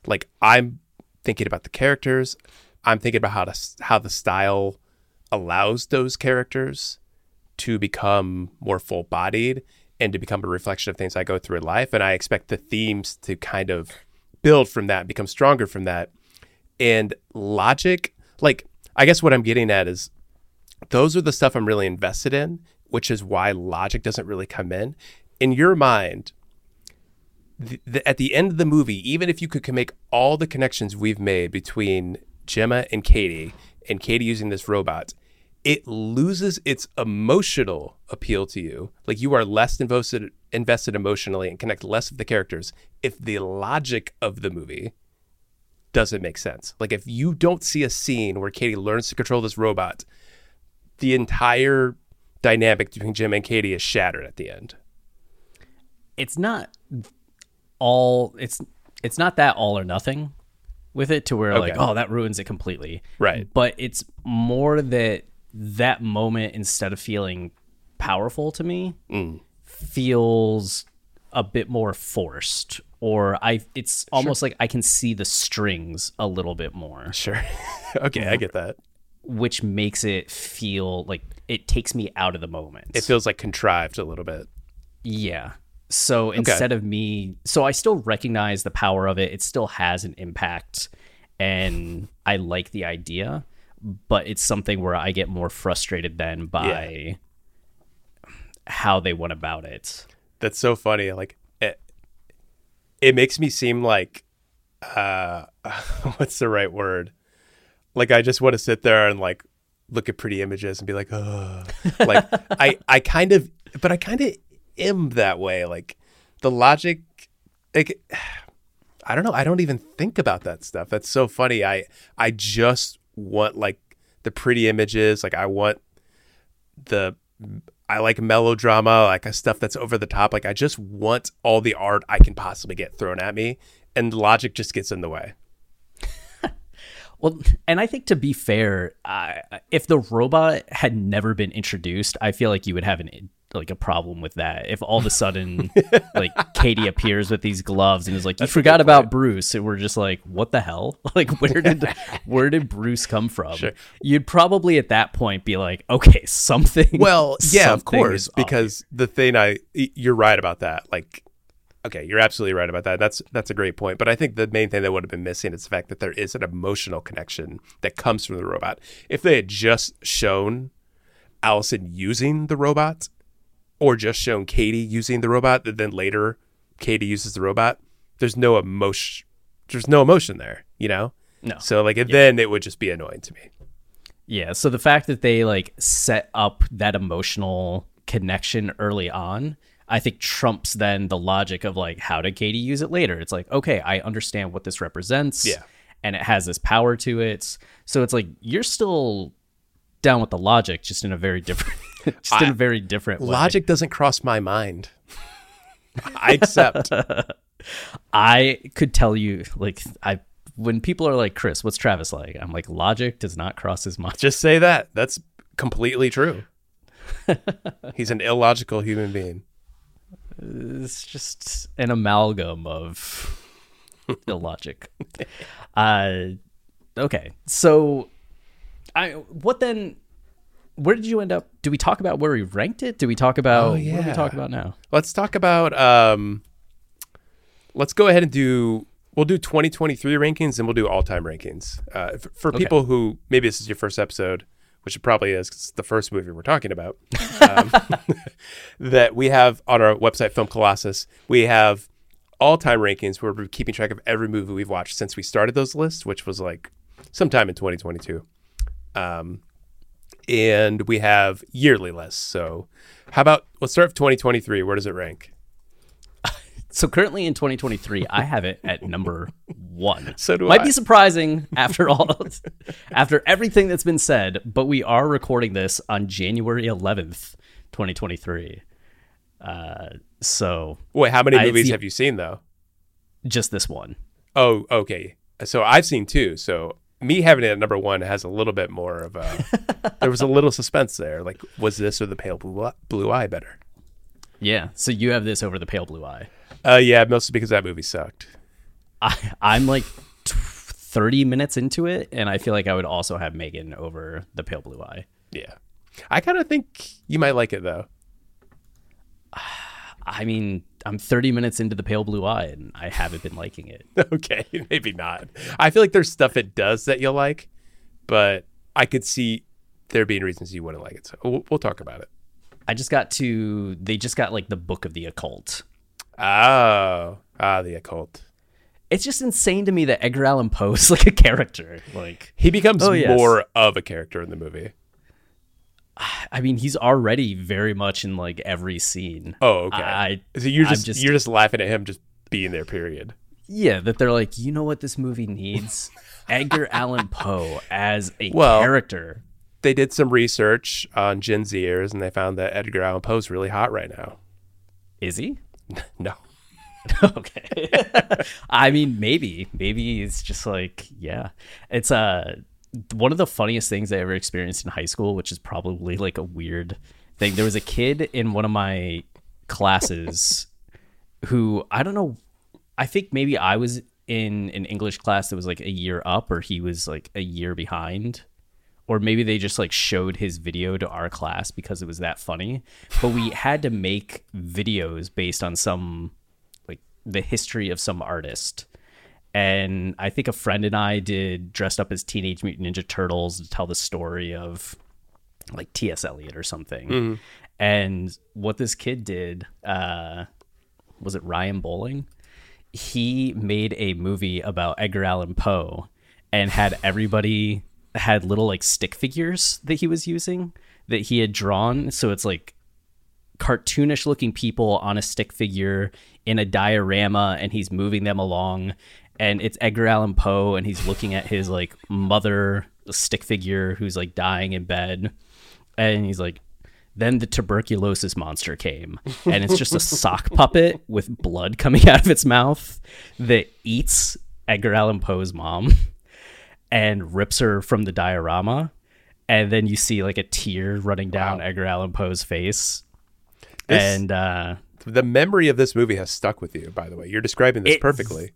Like I'm thinking about the characters. I'm thinking about how to how the style allows those characters to become more full bodied and to become a reflection of things I go through in life. And I expect the themes to kind of build from that, become stronger from that. And logic, like, I guess what I'm getting at is those are the stuff I'm really invested in, which is why logic doesn't really come in. In your mind, the, the, at the end of the movie, even if you could make all the connections we've made between Gemma and Katie, and Katie using this robot, it loses its emotional appeal to you. Like you are less invested invested emotionally and connect less with the characters if the logic of the movie doesn't make sense. Like if you don't see a scene where Katie learns to control this robot, the entire dynamic between Jim and Katie is shattered at the end. it's not all it's it's not that all or nothing with it to where like oh that ruins it completely Right. but it's more that that moment instead of feeling powerful to me Mm. feels a bit more forced or i it's almost like i can see the strings a little bit more Sure. okay, I get that. which makes it feel like it takes me out of the moment It feels like contrived a little bit. Yeah. So instead of me, so I still recognize the power of it. It still has an impact, and I like the idea, but it's something where I get more frustrated then by how they went about it. That's so funny. Like it, it makes me seem like uh what's the right word? Like I just want to sit there and like look at pretty images and be like, oh like I I kind of but I kind of am that way. Like the logic like I don't know. I don't even think about that stuff. That's so funny. I I just want like the pretty images. Like I want the I like melodrama, like stuff that's over the top. Like I just want all the art I can possibly get thrown at me, and logic just gets in the way. Well, and I think to be fair, I if the robot had never been introduced, I feel like you would have an like a problem with that. If all of a sudden, like Katie appears with these gloves and is like, "You forgot about Bruce," and we're just like, "What the hell? Like, where did where did Bruce come from?" Sure. You'd probably at that point be like, "Okay, something." Well, yeah, of course, because the thing I you're right about that. Like, okay, you're absolutely right about that. That's that's a great point. But I think the main thing that would have been missing is the fact that there is an emotional connection that comes from the robot. If they had just shown Allison using the robot, or just shown Katie using the robot, and then later Katie uses the robot, there's no emotion. There's no emotion there, you know. No. So like, then it would just be annoying to me. Yeah, so the fact that they like set up that emotional connection early on, I think trumps then the logic of like how did Katie use it later? It's like, okay, I understand what this represents. Yeah. And it has this power to it. So it's like you're still down with the logic, just in a very different just in I- a very different way. Logic doesn't cross my mind. I accept. I could tell you, like, I when people are like, Chris, what's Travis like? I'm like, logic does not cross his mind. Just say that. That's completely true. He's an illogical human being. It's just an amalgam of illogic. Uh, okay, so I what then? Where did you end up? Do we talk about where we ranked it? Do we talk about Oh, what do we yeah. talk about now? Let's talk about. Um, let's go ahead and do. We'll do 2023 rankings and we'll do all-time rankings. Uh, f- for Okay. people who maybe this is your first episode, which it probably is 'cause it's the first movie we're talking about, um, that we have on our website, Film Colossus, we have all-time rankings where we're keeping track of every movie we've watched since we started those lists, which was like sometime in 2022. Um, and we have yearly lists. So, how about let's start with 2023? Where does it rank? So currently in 2023, I have it at number one. So do Might I. be surprising after all, after everything that's been said, but we are recording this on January 11th, 2023. Uh, so Wait, how many I- movies see- have you seen though? just this one. Oh, okay. So I've seen two. So me having it at number one has a little bit more of a. there was a little suspense there. Like, was this or the Pale Blue, Eye- Blue Eye better? Yeah. So you have this over the Pale Blue Eye. Uh, yeah, mostly because that movie sucked. I, I'm like t- 30 minutes into it, and I feel like I would also have Megan over the Pale Blue Eye. Yeah, I kind of think you might like it though. I mean, I'm 30 minutes into the Pale Blue Eye, and I haven't been liking it. okay, maybe not. I feel like there's stuff it does that you'll like, but I could see there being reasons you wouldn't like it. So we'll, we'll talk about it. I just got to, they just got like the Book of the Occult. Oh, ah, the occult. It's just insane to me that Edgar Allan Poe is like a character. Like, He becomes Oh, yes. more of a character in the movie. I mean, he's already very much in like every scene. Oh, okay. I, so you're just, just- you're just laughing at him just being there. Period. yeah, that they're like, you know what this movie needs? Edgar Allan Poe as a Well- character. They did some research on Gen Zers and they found that Edgar Allan Poe's really hot right now. Is he? No. okay. I mean, maybe, maybe it's just like, yeah, it's uh one of the funniest things I ever experienced in high school, which is probably like a weird thing. There was a kid in one of my classes who I don't know. I think maybe I was in an English class that was like a year up, or he was like a year behind. Or maybe they just like showed his video to our class because it was that funny. But we had to make videos based on some like the history of some artist. And I think a friend and I did dressed up as Teenage Mutant Ninja Turtles to tell the story of like T.S. Eliot or something. And what this kid did, uh, was it Ryan Bowling? He made a movie about Edgar Allan Poe and had everybody had little like stick figures that he was using that he had drawn. So it's like cartoonish looking people on a stick figure in a diorama and he's moving them along and it's Edgar Allan Poe and he's looking at his like mother a stick figure who's like dying in bed and he's like then the tuberculosis monster came and it's just a sock puppet with blood coming out of its mouth that eats Edgar Allan Poe's mom and rips her from the diorama and then you see like a tear running down Wow. Edgar Allan Poe's face This- and uh The memory of this movie has stuck with you, by the way. You're describing this perfectly.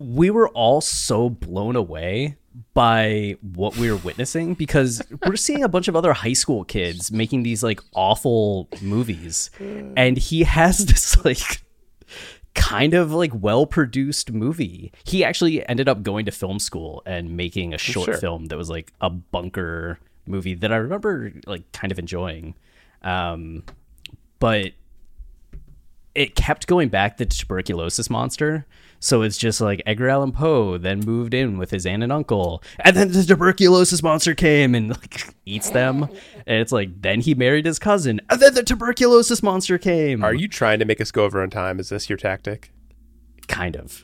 We were all so blown away by what we were witnessing because we're seeing a bunch of other high school kids making these like awful movies and he has this like kind of like well produced movie he actually ended up going to film school and making a short Sure. film that was like a bunker movie that i remember like kind of enjoying um but it kept going back to the tuberculosis monster. So it's just like Edgar Allan Poe then moved in with his aunt and uncle, and then the tuberculosis monster came and like eats them. And it's like then he married his cousin, and then the tuberculosis monster came. Are you trying to make us go over on time? Is this your tactic? kind of?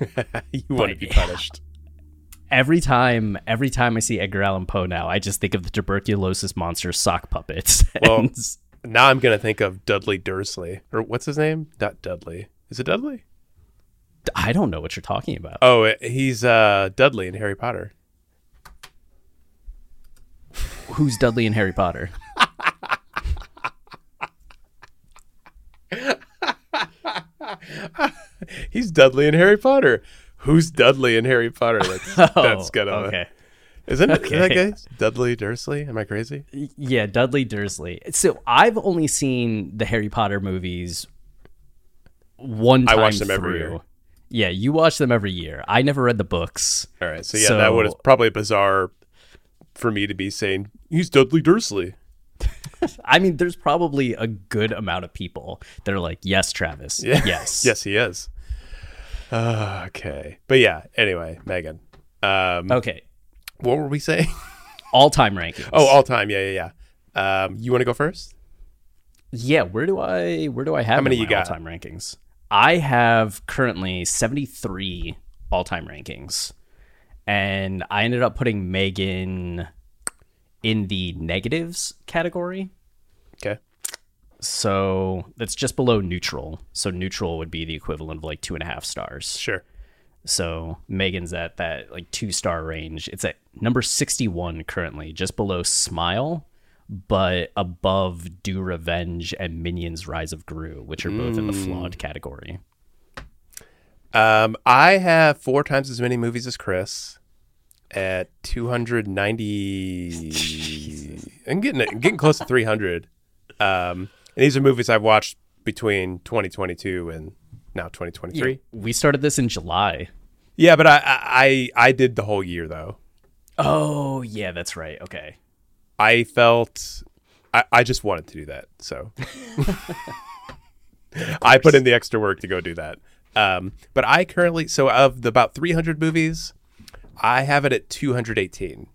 you want to be punished. every time every time I see Edgar Allan Poe now, I just think of the tuberculosis monster sock puppets. Well, And now I'm gonna think of Dudley Dursley or what's his name? Not Dudley. Is it Dudley? I don't know what you're talking about. Oh, it- he's uh, Dudley in Harry Potter. Who's Dudley and Harry Potter? He's Dudley in Harry Potter. Who's Dudley in Harry Potter? That's that's gonna Oh, okay. Isn't it Okay. that guy? Dudley Dursley? Am I crazy? Yeah, Dudley Dursley. So I've only seen the Harry Potter movies one time I watch them every year. Yeah, you watch them every year. I never read the books. All right. So yeah, that would So- probably bizarre for me to be saying he's Dudley Dursley. I mean, there's probably a good amount of people that are like, "Yes, Travis. Yeah. Yes. yes, he is. Uh, okay. But yeah. Anyway, Megan. Um, Okay. what were we saying? All-time rankings. oh, all time. Yeah, yeah, yeah. Um, you want to go first? Yeah, where do I where do I have How many you got? all-time rankings? I have currently 73 all-time rankings. And I ended up putting Megan in the negatives category. Okay. So that's just below neutral. So neutral would be the equivalent of like two and a half stars. Sure. So Megan's at that like two star range. It's at number 61 currently, just below Smile, but above Do Revenge and Minions Rise of Gru, which are both in the flawed category. Um, I have four times as many movies as Chris at 290. I'm getting it, getting close to 300. Um, and these are movies I've watched between 2022 and now 2023. We started this in July. Yeah, but I I I did the whole year though. Oh, yeah, that's right. Okay. I felt I, I just wanted to do that, so I put in the extra work to go do that. Um, but I currently so of the about 300 movies, I have it at 218.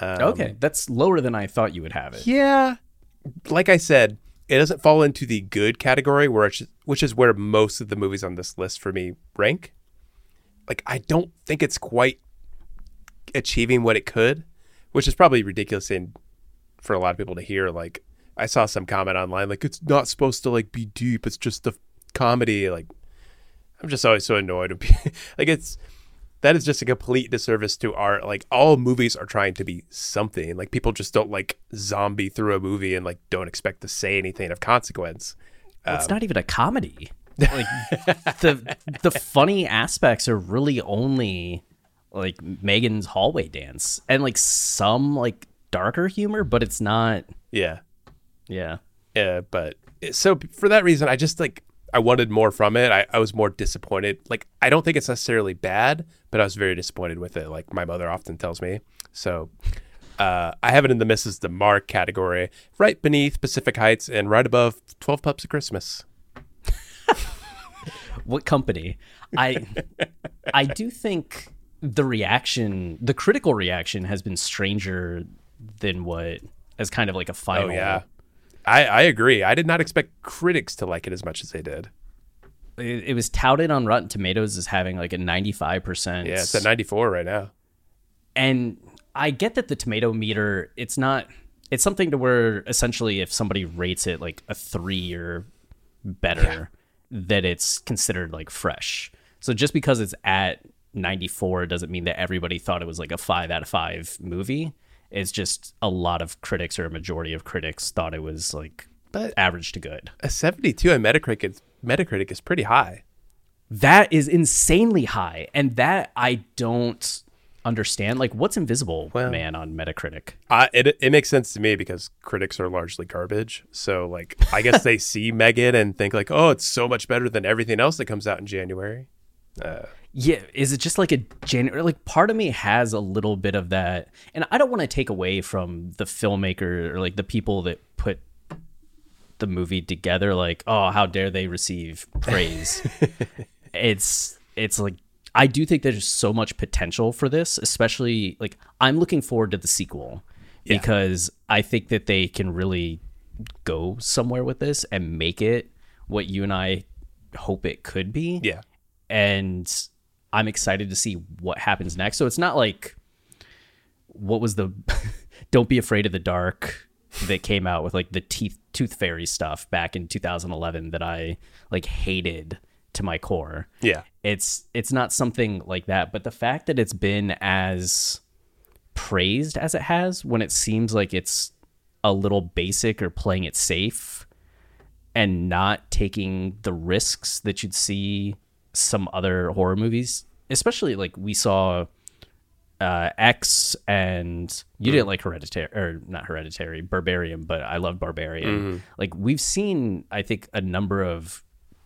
okay. That's lower than I thought you would have it. Yeah, like I said, it doesn't fall into the good category, where it's, which is where most of the movies on this list for me rank. Like I don't think it's quite achieving what it could, which is probably ridiculous in for a lot of people to hear. Like I saw some comment online, like it's not supposed to like be deep; it's just a comedy. Like I'm just always so annoyed. like it's that is just a complete disservice to art. Like all movies are trying to be something. Like people just don't like zombie through a movie and like don't expect to say anything of consequence. Well, it's um, not even a comedy. Like the the funny aspects are really only like Megan's hallway dance and like some like darker humor, but it's not. Yeah. Yeah. Yeah. but so for that reason, I just like I wanted more from it. I, I was more disappointed. Like I don't think it's necessarily bad, but I was very disappointed with it. Like my mother often tells me. So uh, I have it in the misses the mark category, right beneath Pacific Heights and right above Twelve Pups of Christmas. What company? I I do think the reaction, the critical reaction, has been stranger than what as kind of like a oh, final. Oh yeah, I I agree. I did not expect critics to like it as much as they did. It, it was touted on Rotten Tomatoes as having like a ninety five percent. Yeah, it's at ninety four right now. and I get that the tomato meter, it's not, it's something to where essentially if somebody rates it like a three or better, that it's considered like fresh. So just because it's at 94 doesn't mean that everybody thought it was like a five out of five movie. It's just a lot of critics or a majority of critics thought it was like But- average to good. A seventy two on Metacritic is, Metacritic is pretty high. That is insanely high. And that I don't understand. Like, what's Invisible Well- Man on Metacritic? I, it it makes sense to me because critics are largely garbage. So like I guess they see Megan and think like, oh, it's so much better than everything else that comes out in January. Uh, Yeah, is it just like a January? Like, part of me has a little bit of that, and I don't want to take away from the filmmaker or like the people that put the movie together. Like, oh, how dare they receive praise? it's it's like I do think there's so much potential for this, especially like I'm looking forward to the sequel because I think that they can really go somewhere with this and make it what you and I hope it could be Yeah. and I'm excited to see what happens next. So it's not like what was the Don't Be Afraid of the Dark that came out with like the teeth tooth fairy stuff back in 2011 that I like hated to my core. Yeah. It's it's not something like that, but the fact that it's been as praised as it has when it seems like it's a little basic or playing it safe and not taking the risks that you'd see some other horror movies, especially like we saw uh, X and you didn't like Hereditary or not Hereditary, Barbarian, but I love Barbarian. Like we've seen, I think, a number of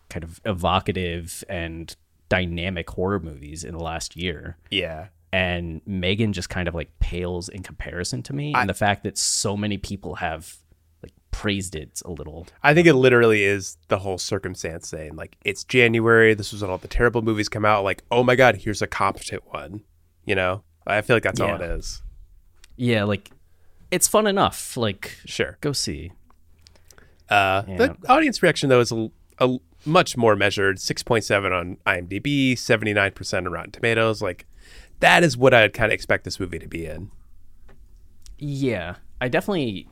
kind of evocative and dynamic horror movies in the last year. Yeah. And Megan just kind of like pales in comparison to me. I- and the fact that so many people have praised it a little. I think it literally is the whole circumstance saying like it's January. This was when all the terrible movies come out. Like, oh my god, here's a competent one. You know, I feel like that's all it is. Yeah. Yeah, like it's fun enough. Like Sure. go see. Uh, Yeah. The audience reaction though is a, a much more measured. Six point seven on IMDb, seventy nine percent on Rotten Tomatoes. Like that is what I'd kind of expect this movie to be in. Yeah, I definitely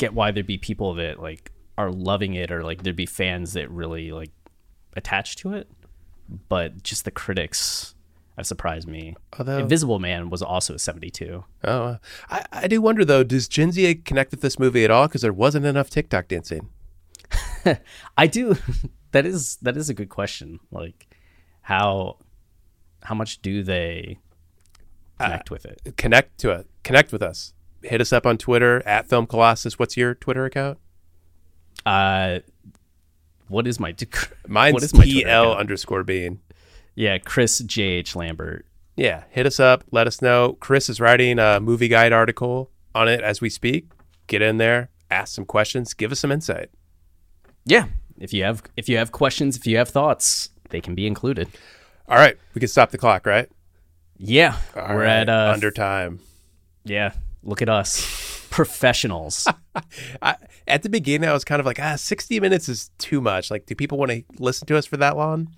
get why there'd be people that like are loving it or like there'd be fans that really like attached to it. But just the critics have surprised me. Although- Invisible Man was also a 72. Oh, uh, I, I do wonder though. Does Gen Z connect with this movie at all? Because there wasn't enough TikTok dancing. I do. that is that is a good question. Like how how much do they connect with it? Connect to it. Connect with us. Hit us up on Twitter at Film Colossus. What's your Twitter account? Uh, what is my Mine's what is my PL underscore bean. Yeah, Chris JH Lambert. Yeah, hit us up. Let us know. Chris is writing a movie guide article on it as we speak. Get in there, ask some questions, give us some insight. Yeah, if you have if you have questions, if you have thoughts, they can be included. All right, we can stop the clock, right? Yeah, All we're right, at uh, under time. Yeah, look at us, professionals. I, at the beginning, I was kind of like, ah, 60 minutes is too much. Like, do people want to listen to us for that long?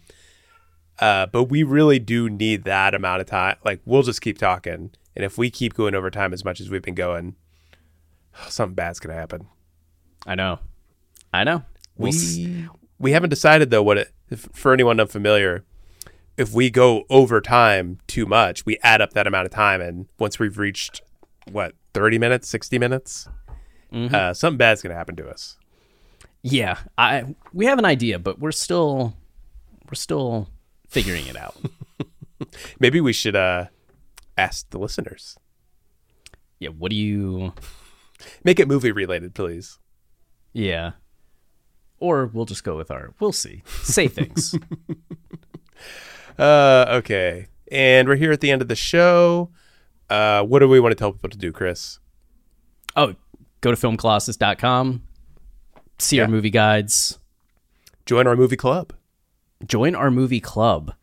Uh, but we really do need that amount of time. Like, we'll just keep talking. And if we keep going over time as much as we've been going, something bad's going to happen. I know, I know. We'll we we haven't decided though what it if, for anyone unfamiliar if we go over time too much we add up that amount of time and once we've reached what 30 minutes 60 minutes Mm-hmm. uh, something bad's gonna happen to us yeah, I we have an idea, but we're still we're still figuring it out. maybe we should uh ask the listeners yeah, what do you? make it movie related please Yeah, or we'll just go with our. We'll see. Say things. uh okay and we're here at the end of the show uh what do we want to tell people to do chris oh, go to filmcolossus.com. See our movie guides. join our movie club join our movie club.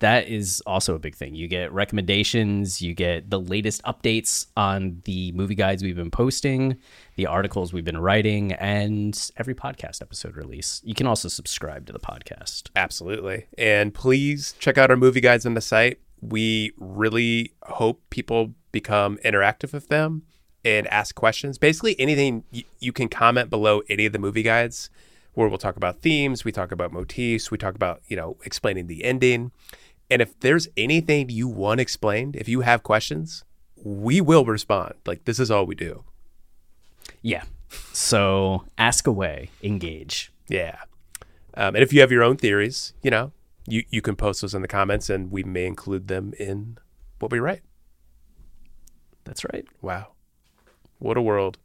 That is also a big thing. You get recommendations, you get the latest updates on the movie guides we've been posting, the articles we've been writing, and every podcast episode release. You can also subscribe to the podcast. Absolutely. And please check out our movie guides on the site. We really hope people become interactive with them and ask questions. Basically, anything y- you can comment below any of the movie guides where we'll talk about themes, we talk about motifs, we talk about, you know, explaining the ending. And if there's anything you want explained, if you have questions, we will respond. Like, this is all we do. Yeah. So ask away, engage. Yeah. Um, and if you have your own theories, you know, you, you can post those in the comments and we may include them in what we write. That's right. Wow. What a world.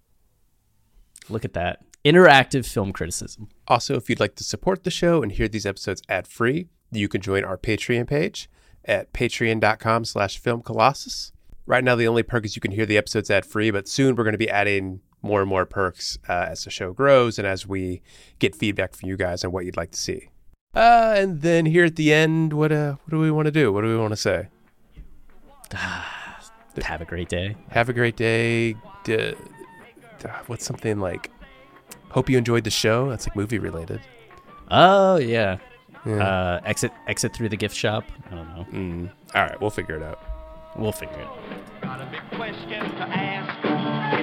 Look at that. Interactive film criticism. Also, if you'd like to support the show and hear these episodes ad free, you can join our Patreon page at patreon.com slash film colossus. Right now, the only perk is you can hear the episodes ad free, but soon we're going to be adding more and more perks uh, as the show grows and as we get feedback from you guys on what you'd like to see. Uh, and then here at the end, what uh, what do we want to do? What do we want to say? Have a great day. Have a great day. D- d- what's something like? Hope you enjoyed the show. That's like movie related. Oh, yeah. Uh, exit exit through the gift shop. I don't know. Mm. All right, we'll figure it out. We'll figure it. Out. Got a big question to ask.